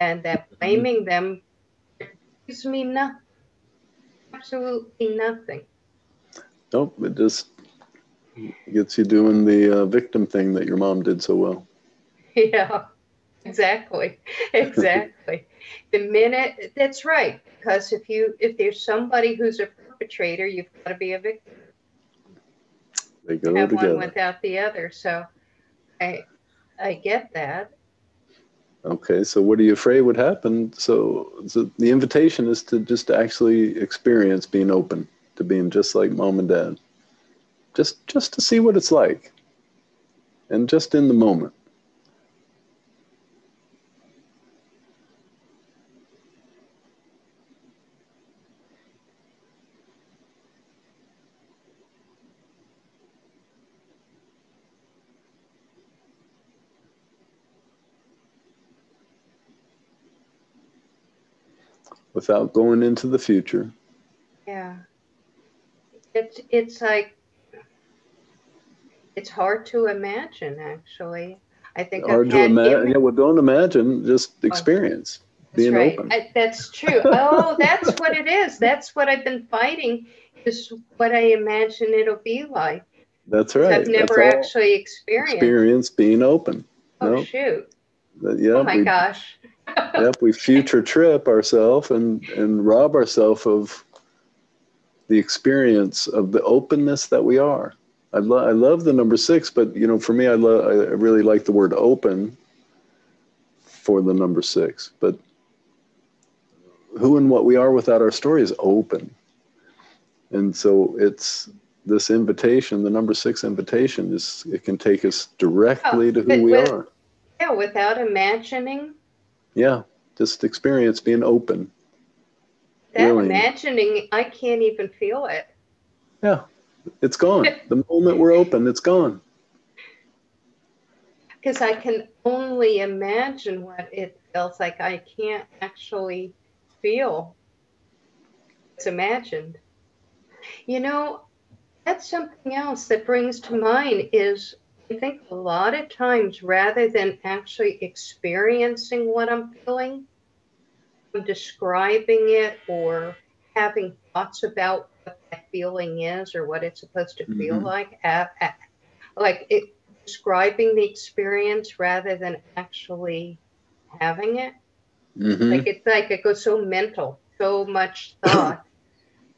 and that blaming them gives me nothing, absolutely nothing. nope, it just gets you doing the uh, victim thing that your mom did so well. *laughs* Yeah, exactly, *laughs* exactly. the minute that's right, because if you if there's somebody who's a perpetrator, you've got to be a victim. They go have together. one without the other. So I I get that. Okay, so what are you afraid would happen? So, so the invitation is to just actually experience being open to being just like mom and dad, just just to see what it's like, and just in the moment. Without going into the future. Yeah. It's it's like it's hard to imagine actually. I think Hard I've to imagine. im- Yeah, well, don't imagine. Just oh. experience That's being right. open. I, that's true. Oh, that's what it is. That's what I've been fighting. Is what I imagine it'll be like. That's right. I've never That's actually experienced. experience being open. Oh Nope. shoot! That- yeah, oh my we- gosh! yep, we future trip ourselves and and rob ourselves of the experience of the openness that we are. I love I love the number six, but you know, for me, I love I really like the word open for the number six. But who and what we are without our story is open, and so it's this invitation, the number six invitation, is it can take us directly Oh, to who we with- are. Yeah, without imagining Yeah, just experience being open. that, imagining I can't even feel it. Yeah, it's gone. the moment we're open, it's gone. because I can only imagine what it feels like. I can't actually feel it's imagined. You know, that's something else that brings to mind is I think a lot of times rather than actually experiencing what I'm feeling, I'm describing it or having thoughts about feeling is or what it's supposed to feel Mhm. like. a- a- like it describing the experience rather than actually having it. Mhm. Like it's like it goes so mental, so much *clears throat* thought.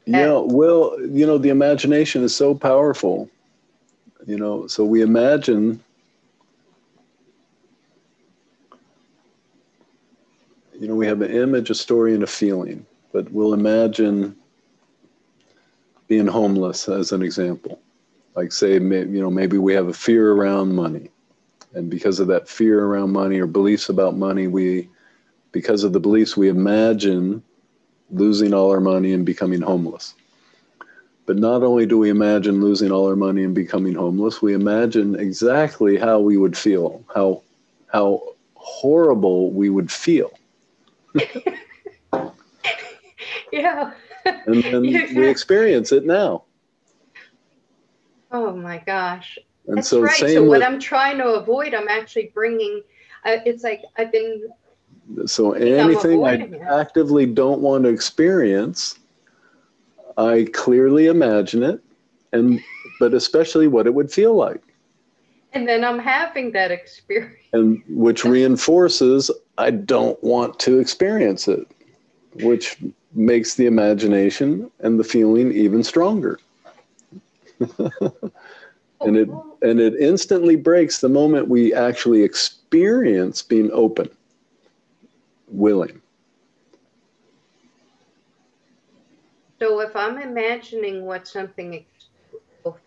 Yeah, well, you know, the imagination is so powerful. You know, so we imagine. You know, we have an image, a story, and a feeling, but we'll imagine being homeless as an example. Like, say, you know, maybe we have a fear around money, and because of that fear around money or beliefs about money, we, because of the beliefs, we imagine losing all our money and becoming homeless. But not only do we imagine losing all our money and becoming homeless, we imagine exactly how we would feel, how how horrible we would feel. *laughs* yeah. And then *laughs* we experience it now. Oh my gosh. And That's so right. So what with, I'm trying to avoid, I'm actually bringing. Uh, it's like I've been. so anything I it. actively don't want to experience, I clearly imagine it and but especially what it would feel like. And then I'm having that experience. And which *laughs* reinforces I don't want to experience it, which makes the imagination and the feeling even stronger. *laughs* and it and it instantly breaks the moment we actually experience being open, willing. So if I'm imagining what something will,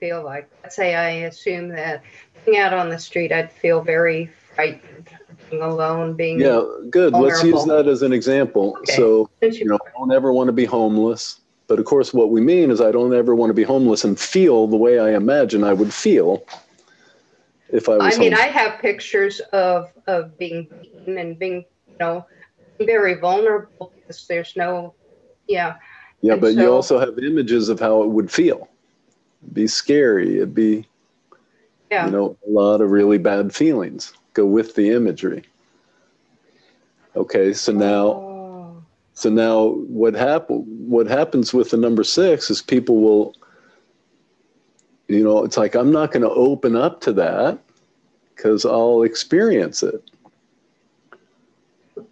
feel like, let's say I assume that being out on the street, I'd feel very frightened, being alone, being yeah, good. Let's use that as an example. Okay. So you know, I don't ever want to be homeless. But of course, what we mean is I don't ever want to be homeless and feel the way I imagine I would feel if I was I mean, homeless. I have pictures of of being beaten and being, you know, very vulnerable because there's no, yeah, yeah, and but you also have images of how it would feel. It'd be scary. It'd be, yeah. you know, a lot of really bad feelings go with the imagery. Okay, so now Oh, So now what happen what happens with the number six is people will you know, it's like I'm not going to open up to that because I'll experience it.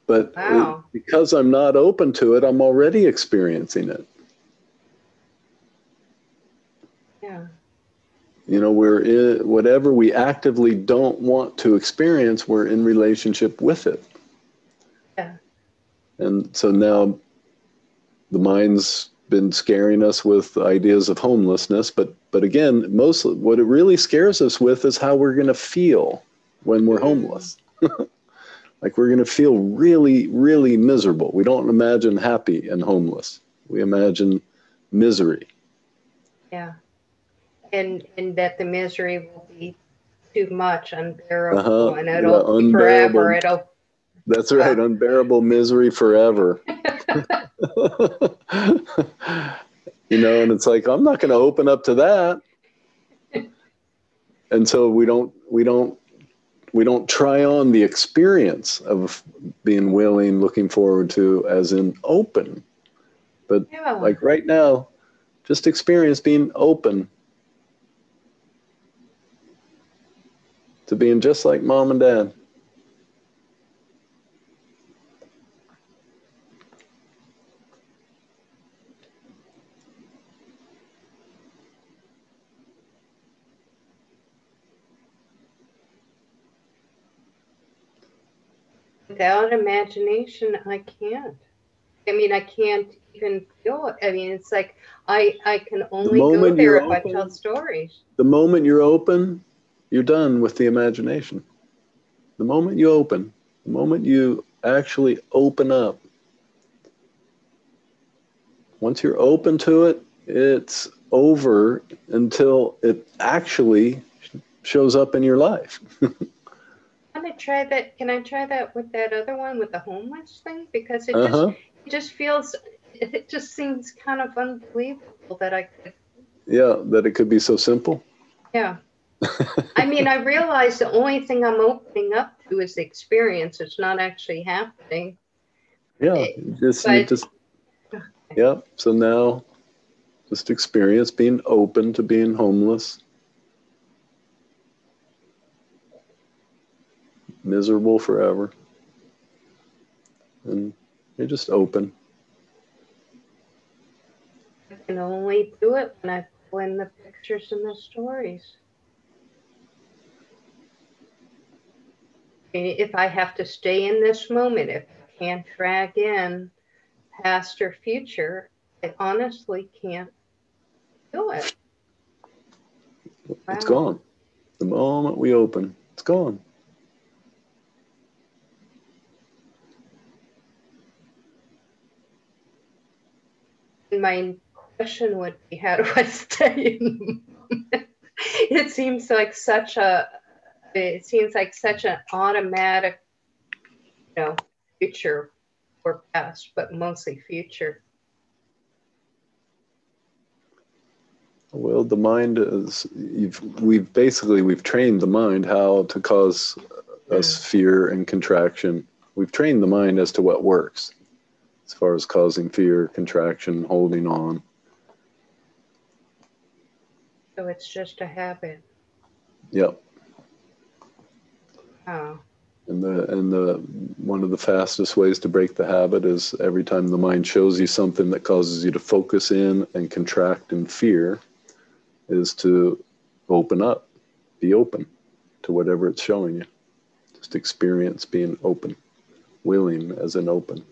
But it- because I'm not open to it, I'm already experiencing it. yeah. You know, we're in whatever we actively don't want to experience, we're in relationship with it. Yeah. And so now the mind's been scaring us with ideas of homelessness, but but again, mostly what it really scares us with is how we're going to feel when we're homeless. *laughs* like we're going to feel really really miserable. We don't imagine happy and homeless. We imagine misery. Yeah. And and that the misery will be too much, unbearable, Uh-huh. and it'll be forever. It'll That's right, unbearable misery forever. *laughs* you know, and it's like I'm not going to open up to that. And so we don't we don't we don't try on the experience of being willing, looking forward to as in open. But yeah. like right now, just experience being open to being just like mom and dad. without imagination, I can't. I mean, I can't even feel it. I mean, it's like I I can only go there if I tell stories. the moment you're open, you're done with the imagination. The moment you open, the moment you actually open up, once you're open to it, it's over until it actually shows up in your life. *laughs* I'm gonna try that. Can I try that with that other one with the homeless thing? Because it Uh just it just feels it just seems kind of unbelievable that I could Yeah, that it could be so simple. yeah. *laughs* I mean, I realize the only thing I'm opening up to is the experience. It's not actually happening. Yeah, eh, It- just, but- just, yeah. So now, just experience being open to being homeless, miserable forever, and you're just open. I can only do it when I pull in the pictures and the stories. If I have to stay in this moment, if I can't drag in past or future, I honestly can't do it. It's Wow. gone. The moment we open, it's gone. My question would be how do I *laughs* stay in the moment? It seems like such a it seems like such an automatic you know future or past, but mostly future. Well, the mind is you've we've basically we've trained the mind how to cause us mm. fear and contraction. We've trained the mind as to what works as far as causing fear, contraction, holding on. So it's just a habit. Yep. Oh. And the and the one of the fastest ways to break the habit is every time the mind shows you something that causes you to focus in and contract in fear, is to open up, be open to whatever it's showing you. Just experience being open, willing as an open.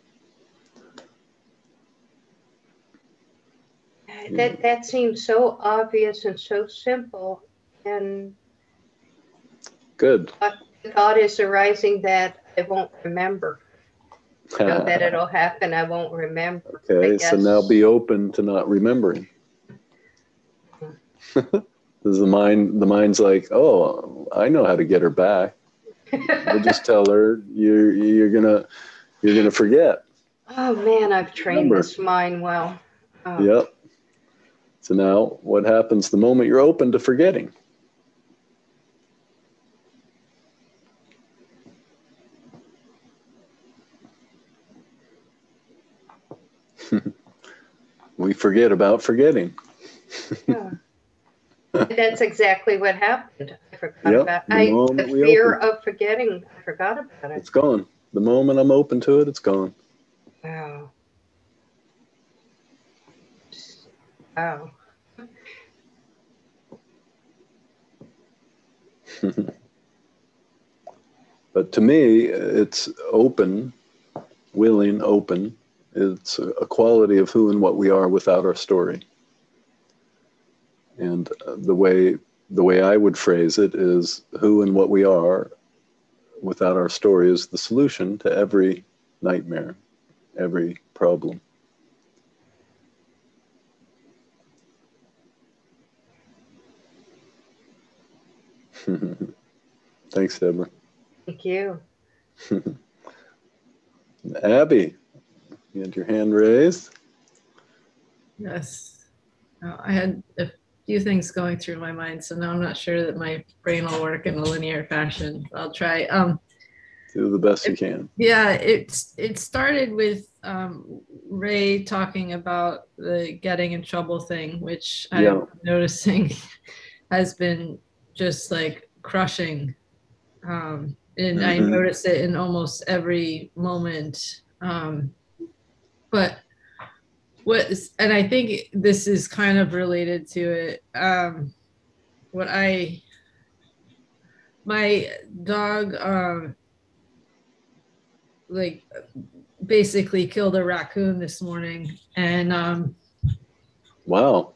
That that seems so obvious and so simple, and Good. the thought is arising that I won't remember. So *laughs* uh, that it'll happen, I won't remember. Okay, so now be open to not remembering. *laughs* Does the mind the mind's like, oh, I know how to get her back. We'll *laughs* just tell her you're you're gonna you're gonna forget. oh man, I've trained Remember. this mind well. Oh, Yep. So now what happens the moment you're open to forgetting? We forget about forgetting. yeah. That's exactly what happened. I forgot Yep, about the I, the fear open. of forgetting. I forgot about it. It's gone. The moment I'm open to it, it's gone. Wow. Wow. *laughs* But to me, it's open, willing, open. It's a quality of who and what we are without our story. And uh, the way the way I would phrase it is who and what we are without our story is the solution to every nightmare, every problem. *laughs* Thanks, Deborah. Thank you. *laughs* Abby, you had your hand raised. Yes. Uh, I had a few things going through my mind, so now I'm not sure that my brain will work in a linear fashion. I'll try. Um, Do the best you can. yeah, it's it started with um, Ray talking about the getting in trouble thing, which Yeah. I'm noticing *laughs* has been just like crushing. Um, and I Mhm. notice it in almost every moment. Um, but what and I think this is kind of related to it. Um, what I, my dog, um, like basically killed a raccoon this morning and um Wow.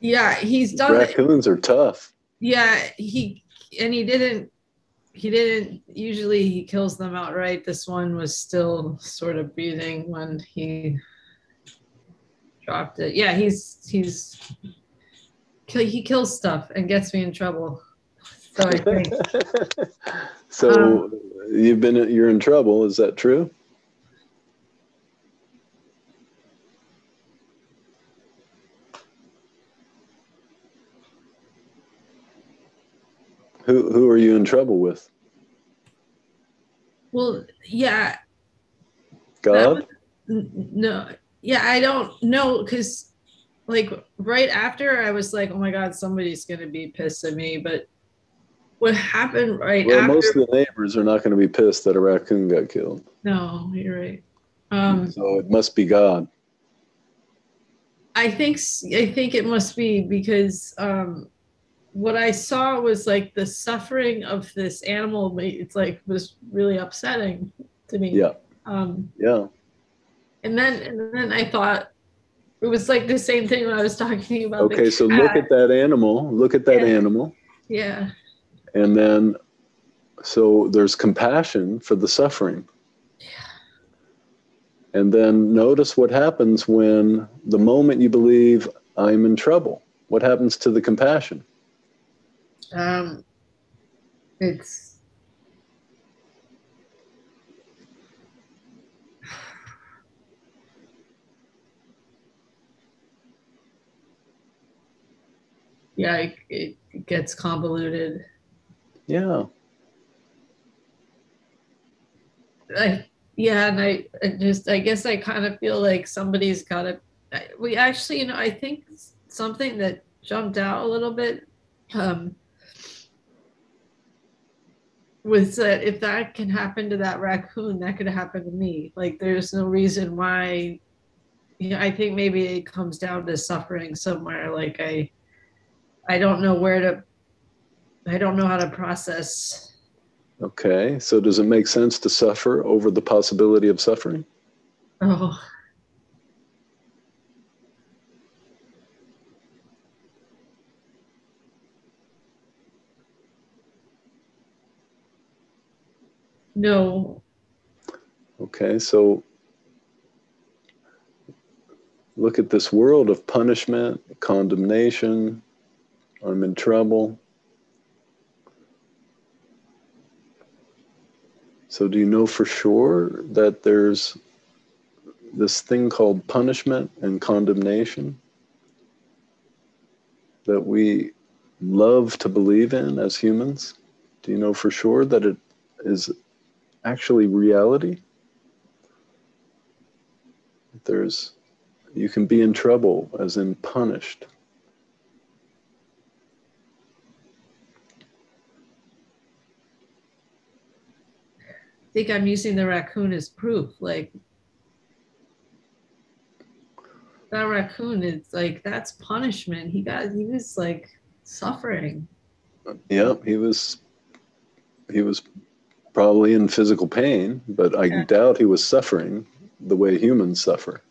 yeah he's done it Raccoons are tough. yeah he and he didn't he didn't usually he kills them outright. This one was still sort of breathing when he dropped it. Yeah he's he's kill- he kills stuff and gets me in trouble. So i think *laughs* so Um, you've been you're in trouble, is that true? Who who are you in trouble with? well yeah God? N- no yeah i don't know because like right after i was like oh my god somebody's gonna be pissed at me but what happened right Well, after most of the neighbors are not going to be pissed that a raccoon got killed. no you're right um So it must be God. i think i think it must be because um what i saw was like the suffering of this animal ma- it's like was really upsetting to me Yeah. um Yeah. and then and then i thought it was like the same thing when i was talking to you about the Okay, so look at that animal. Look at that Yeah. animal. yeah And then, so there's compassion for the suffering. Yeah. And then notice what happens when the moment you believe I'm in trouble. What happens to the compassion? Um, it's yeah, it, it gets convoluted. Yeah. I yeah, and I, I just I guess I kind of feel like somebody's got to. We actually, you know, I think something that jumped out a little bit. Um, with that if that can happen to that raccoon that could happen to me. Like there's no reason why you know i think maybe it comes down to suffering somewhere. Like i i don't know where to i don't know how to process. Okay, so does it make sense to suffer over the possibility of suffering? oh no Okay, so look at this world of punishment, condemnation. I'm in trouble. So, do you know for sure that there's this thing called punishment and condemnation that we love to believe in as humans? Do you know for sure that it is actually reality? There's, you can be in trouble, as in punished. I think I'm using the raccoon as proof. Like that raccoon is like that's punishment. He got he was like suffering. Yep, he was, he was probably in physical pain, but I doubt he was suffering the way humans suffer.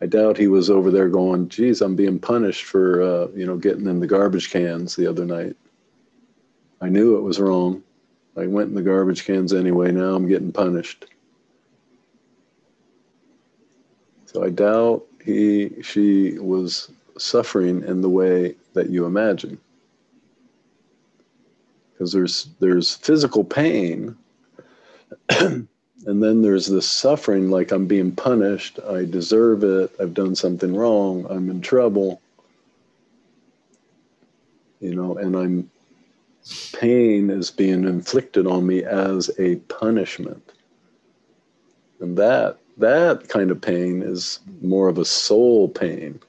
I doubt he was over there going, "Geez, I'm being punished for uh, you know getting in the garbage cans the other night. I knew it was wrong. I went in the garbage cans anyway. Now I'm getting punished." So I doubt he she was suffering in the way that you imagine because there's there's physical pain *clears throat* and then there's this suffering like i'm being punished i deserve it i've done something wrong i'm in trouble. You know and i'm pain is being inflicted on me as a punishment. And that that kind of pain is more of a soul pain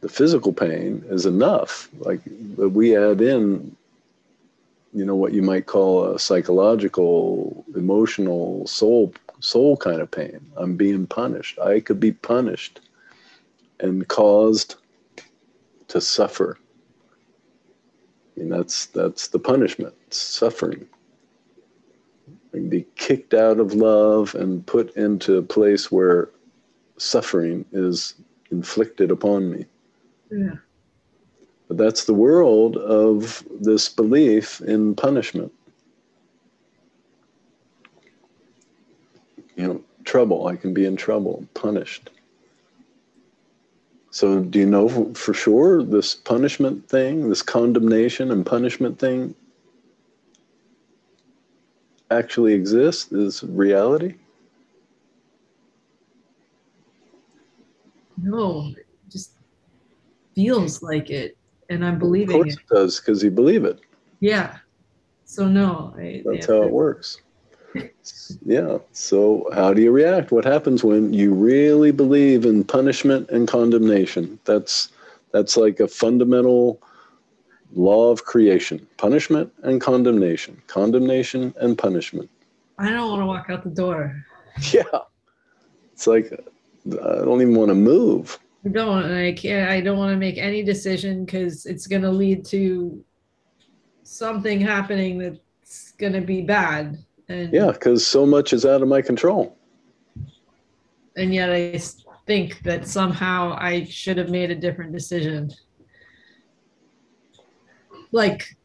the physical pain is enough. Like we add in you know what you might call a psychological emotional soul soul kind of pain. I'm being punished. I could be punished and caused to suffer. I mean, that's that's the punishment suffering. And be kicked out of love and put into a place where suffering is inflicted upon me Yeah. but that's the world of this belief in punishment. You know, trouble. I can be in trouble, punished. So, do you know for- sure this punishment thing, this condemnation and punishment thing actually exists, is reality? No, feels like it. And I'm believing Of course it. it does, because you believe it. Yeah. So no, I, That's how it works. *laughs* Yeah. So, how do you react? What happens when you really believe in punishment and condemnation? That's that's like a fundamental law of creation: punishment and condemnation, condemnation and punishment. I don't want to walk out the door. *laughs* Yeah. It's like I don't even want to move. I don't, and I can't. I don't want to make any decision because it's going to lead to something happening that's going to be bad. And Yeah, because so much is out of my control. and yet I think that somehow I should have made a different decision. Like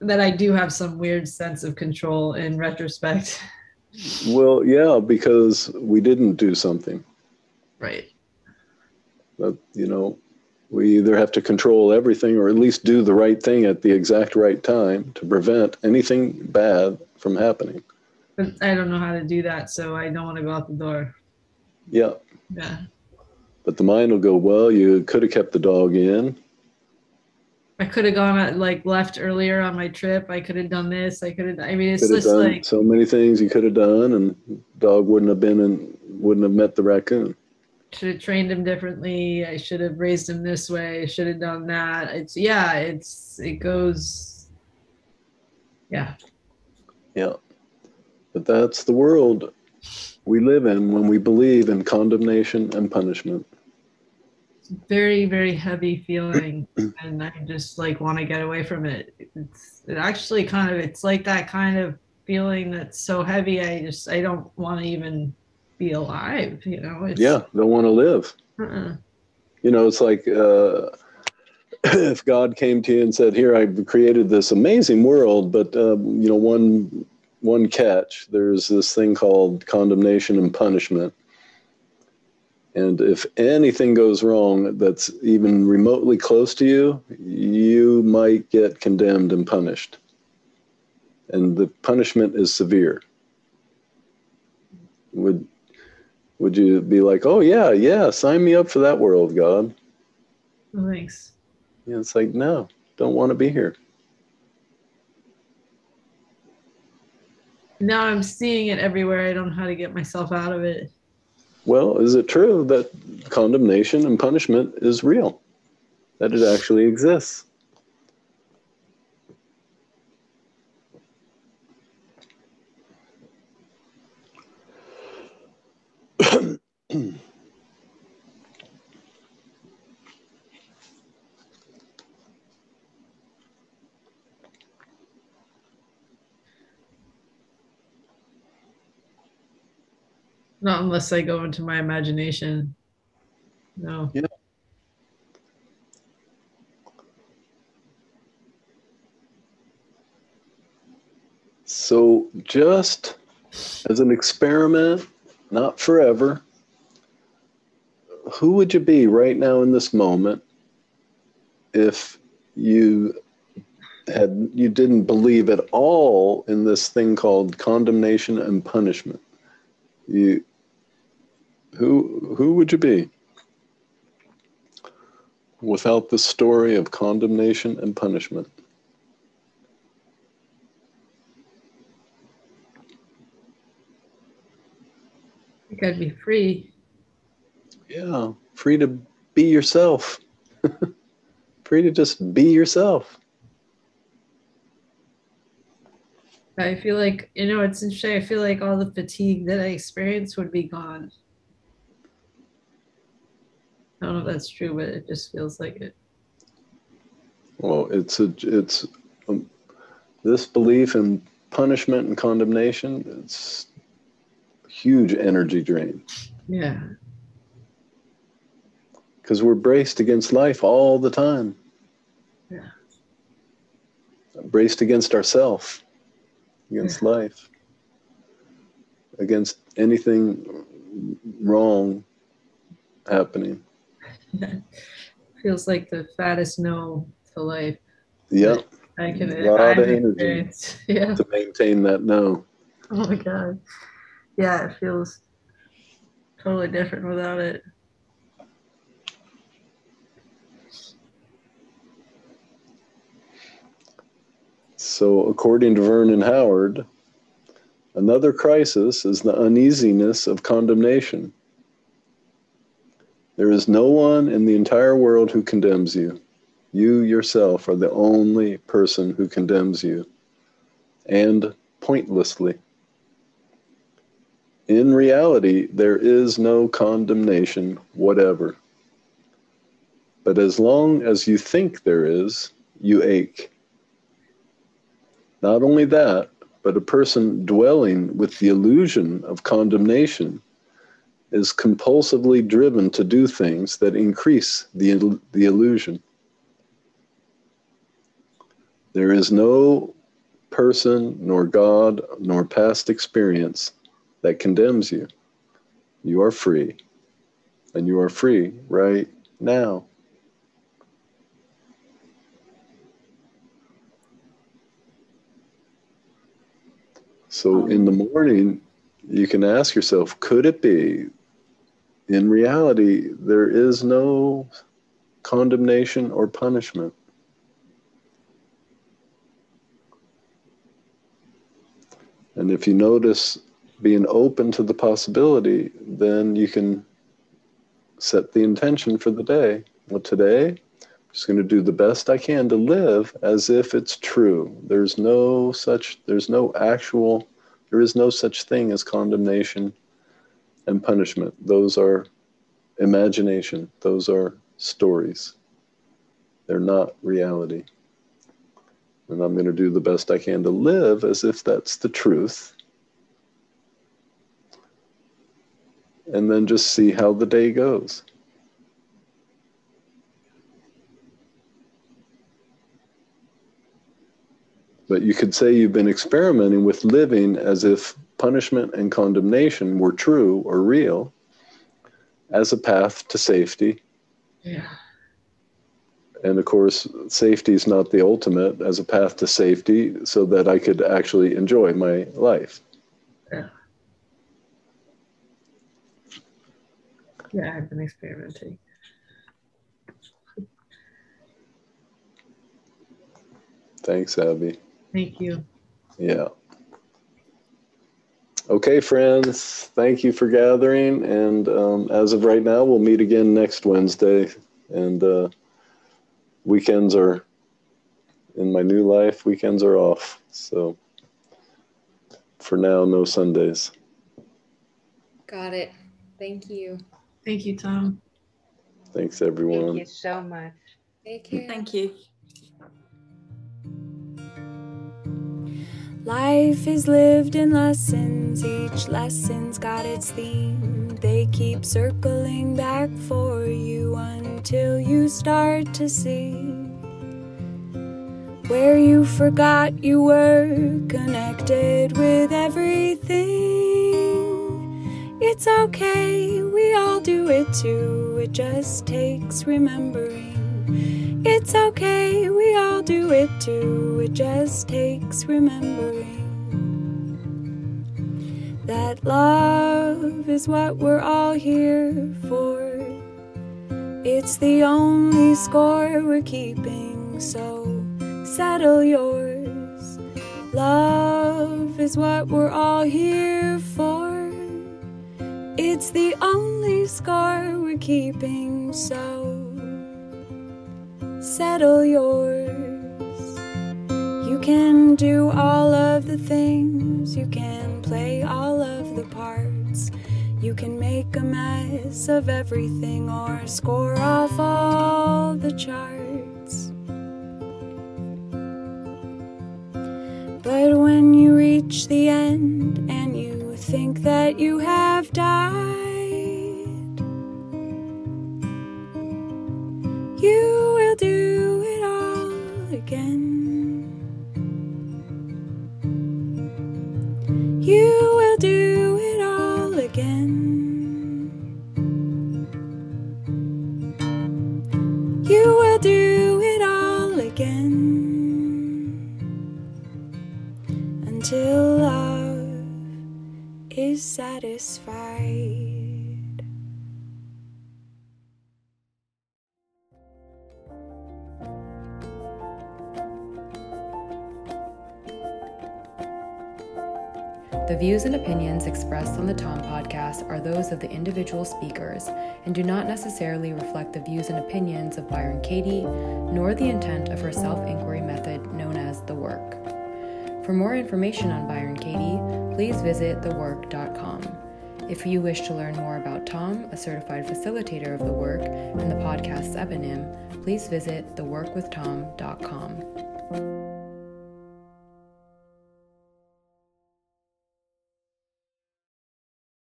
that, I do have some weird sense of control in retrospect. Well, yeah, because we didn't do something. Right. But, you know, we either have to control everything or at least do the right thing at the exact right time to prevent anything bad from happening. But I don't know how to do that, so I don't want to go out the door. Yeah. Yeah. But the mind will go, well, you could have kept the dog in. I could have gone uh, like left earlier on my trip. I could have done this. I could have. I mean, it's just like so many things you could have done, and dog wouldn't have been and wouldn't have met the raccoon. Should have trained him differently. I should have raised him this way. I should have done that. It's yeah. It's it goes. Yeah. Yeah. But that's the world we live in when we believe in condemnation and punishment. very very heavy feeling and i just like want to get away from it it's it actually kind of it's like that kind of feeling that's so heavy i just i don't want to even be alive you know it's, Yeah, don't want to live. uh-uh. You know, it's like uh, *clears throat* if God came to you and said, "Here, I've created this amazing world, but um, you know, one one catch. There's this thing called condemnation and punishment." And if anything goes wrong that's even remotely close to you, you might get condemned and punished. And the punishment is severe. Would would you be like, "Oh yeah, yeah, sign me up for that world, God"? thanks Yeah, it's like, no, don't want to be here. now i'm seeing it everywhere i don't know how to get myself out of it Well, is it true that condemnation and punishment is real? That it actually exists? *clears throat* not unless i go into my imagination no Yeah. So, just as an experiment, not forever, who would you be right now in this moment if you had you didn't believe at all in this thing called condemnation and punishment? You who who would you be without the story of condemnation and punishment? i think i'd be free Yeah, free to be yourself. *laughs* free to just be yourself. i feel like you know it's interesting i feel like all the fatigue that i experienced would be gone i don't know if that's true but it just feels like it Well, it's a it's um, this belief in punishment and condemnation. It's huge energy drain yeah because we're braced against life all the time. Yeah. Braced against ourself, against life, against anything wrong happening. *laughs* feels like the fattest no to life Yep. i can A lot I've of energy. *laughs* yeah to maintain that no. oh my god yeah it feels totally different without it So, according to Vernon Howard, another crisis is the uneasiness of condemnation. There is no one in the entire world who condemns you. You yourself are the only person who condemns you, and pointlessly. In reality, there is no condemnation whatever. But as long as you think there is, you ache. Not only that, but a person dwelling with the illusion of condemnation is compulsively driven to do things that increase the, the illusion. There is no person, nor God, nor past experience that condemns you. You are free, and you are free right now. So oh. in the morning, you can ask yourself, could it be in reality there is no condemnation or punishment? And if you notice being open to the possibility, then you can set the intention for the day. Well, today Just going to do the best I can to live as if it's true. There's no such, there's no actual, there is no such thing as condemnation and punishment. Those are imagination, those are stories. They're not reality. And I'm going to do the best I can to live as if that's the truth. And then just see how the day goes. But you could say you've been experimenting with living as if punishment and condemnation were true or real as a path to safety. Yeah. And of course, safety is not the ultimate as a path to safety so that I could actually enjoy my life. Yeah. Yeah, I've been experimenting. Thanks, Abby. Thank you. Yeah. Okay, friends, thank you for gathering. And um, as of right now, we'll meet again next Wednesday. And uh, weekends are, in my new life, weekends are off. So for now, no Sundays. Got it. Thank you. Thank you, Tom. Thanks, everyone. Thank you so much. Take care. Thank you. Life is lived in lessons, each lesson's got its theme. They keep circling back for you until you start to see where you forgot you were connected with everything. It's okay, we all do it too, it just takes remembering. It's okay, we all do it too. It just takes remembering that love is what we're all here for. It's the only score we're keeping, so settle yours. Love is what we're all here for. It's the only score we're keeping, so settle yours. You can do all of the things, you can play all of the parts. You can make a mess of everything or score off all the charts. But when you reach the end and you think that you have died, you do it all again. You will do it all again. You will do it all again until love is satisfied. The views and opinions expressed on the Tom podcast are those of the individual speakers and do not necessarily reflect the views and opinions of Byron Katie, nor the intent of her self inquiry method known as The Work. For more information on Byron Katie, please visit thework.com. If you wish to learn more about Tom, a certified facilitator of the work, and the podcast's eponym, please visit theworkwithtom.com.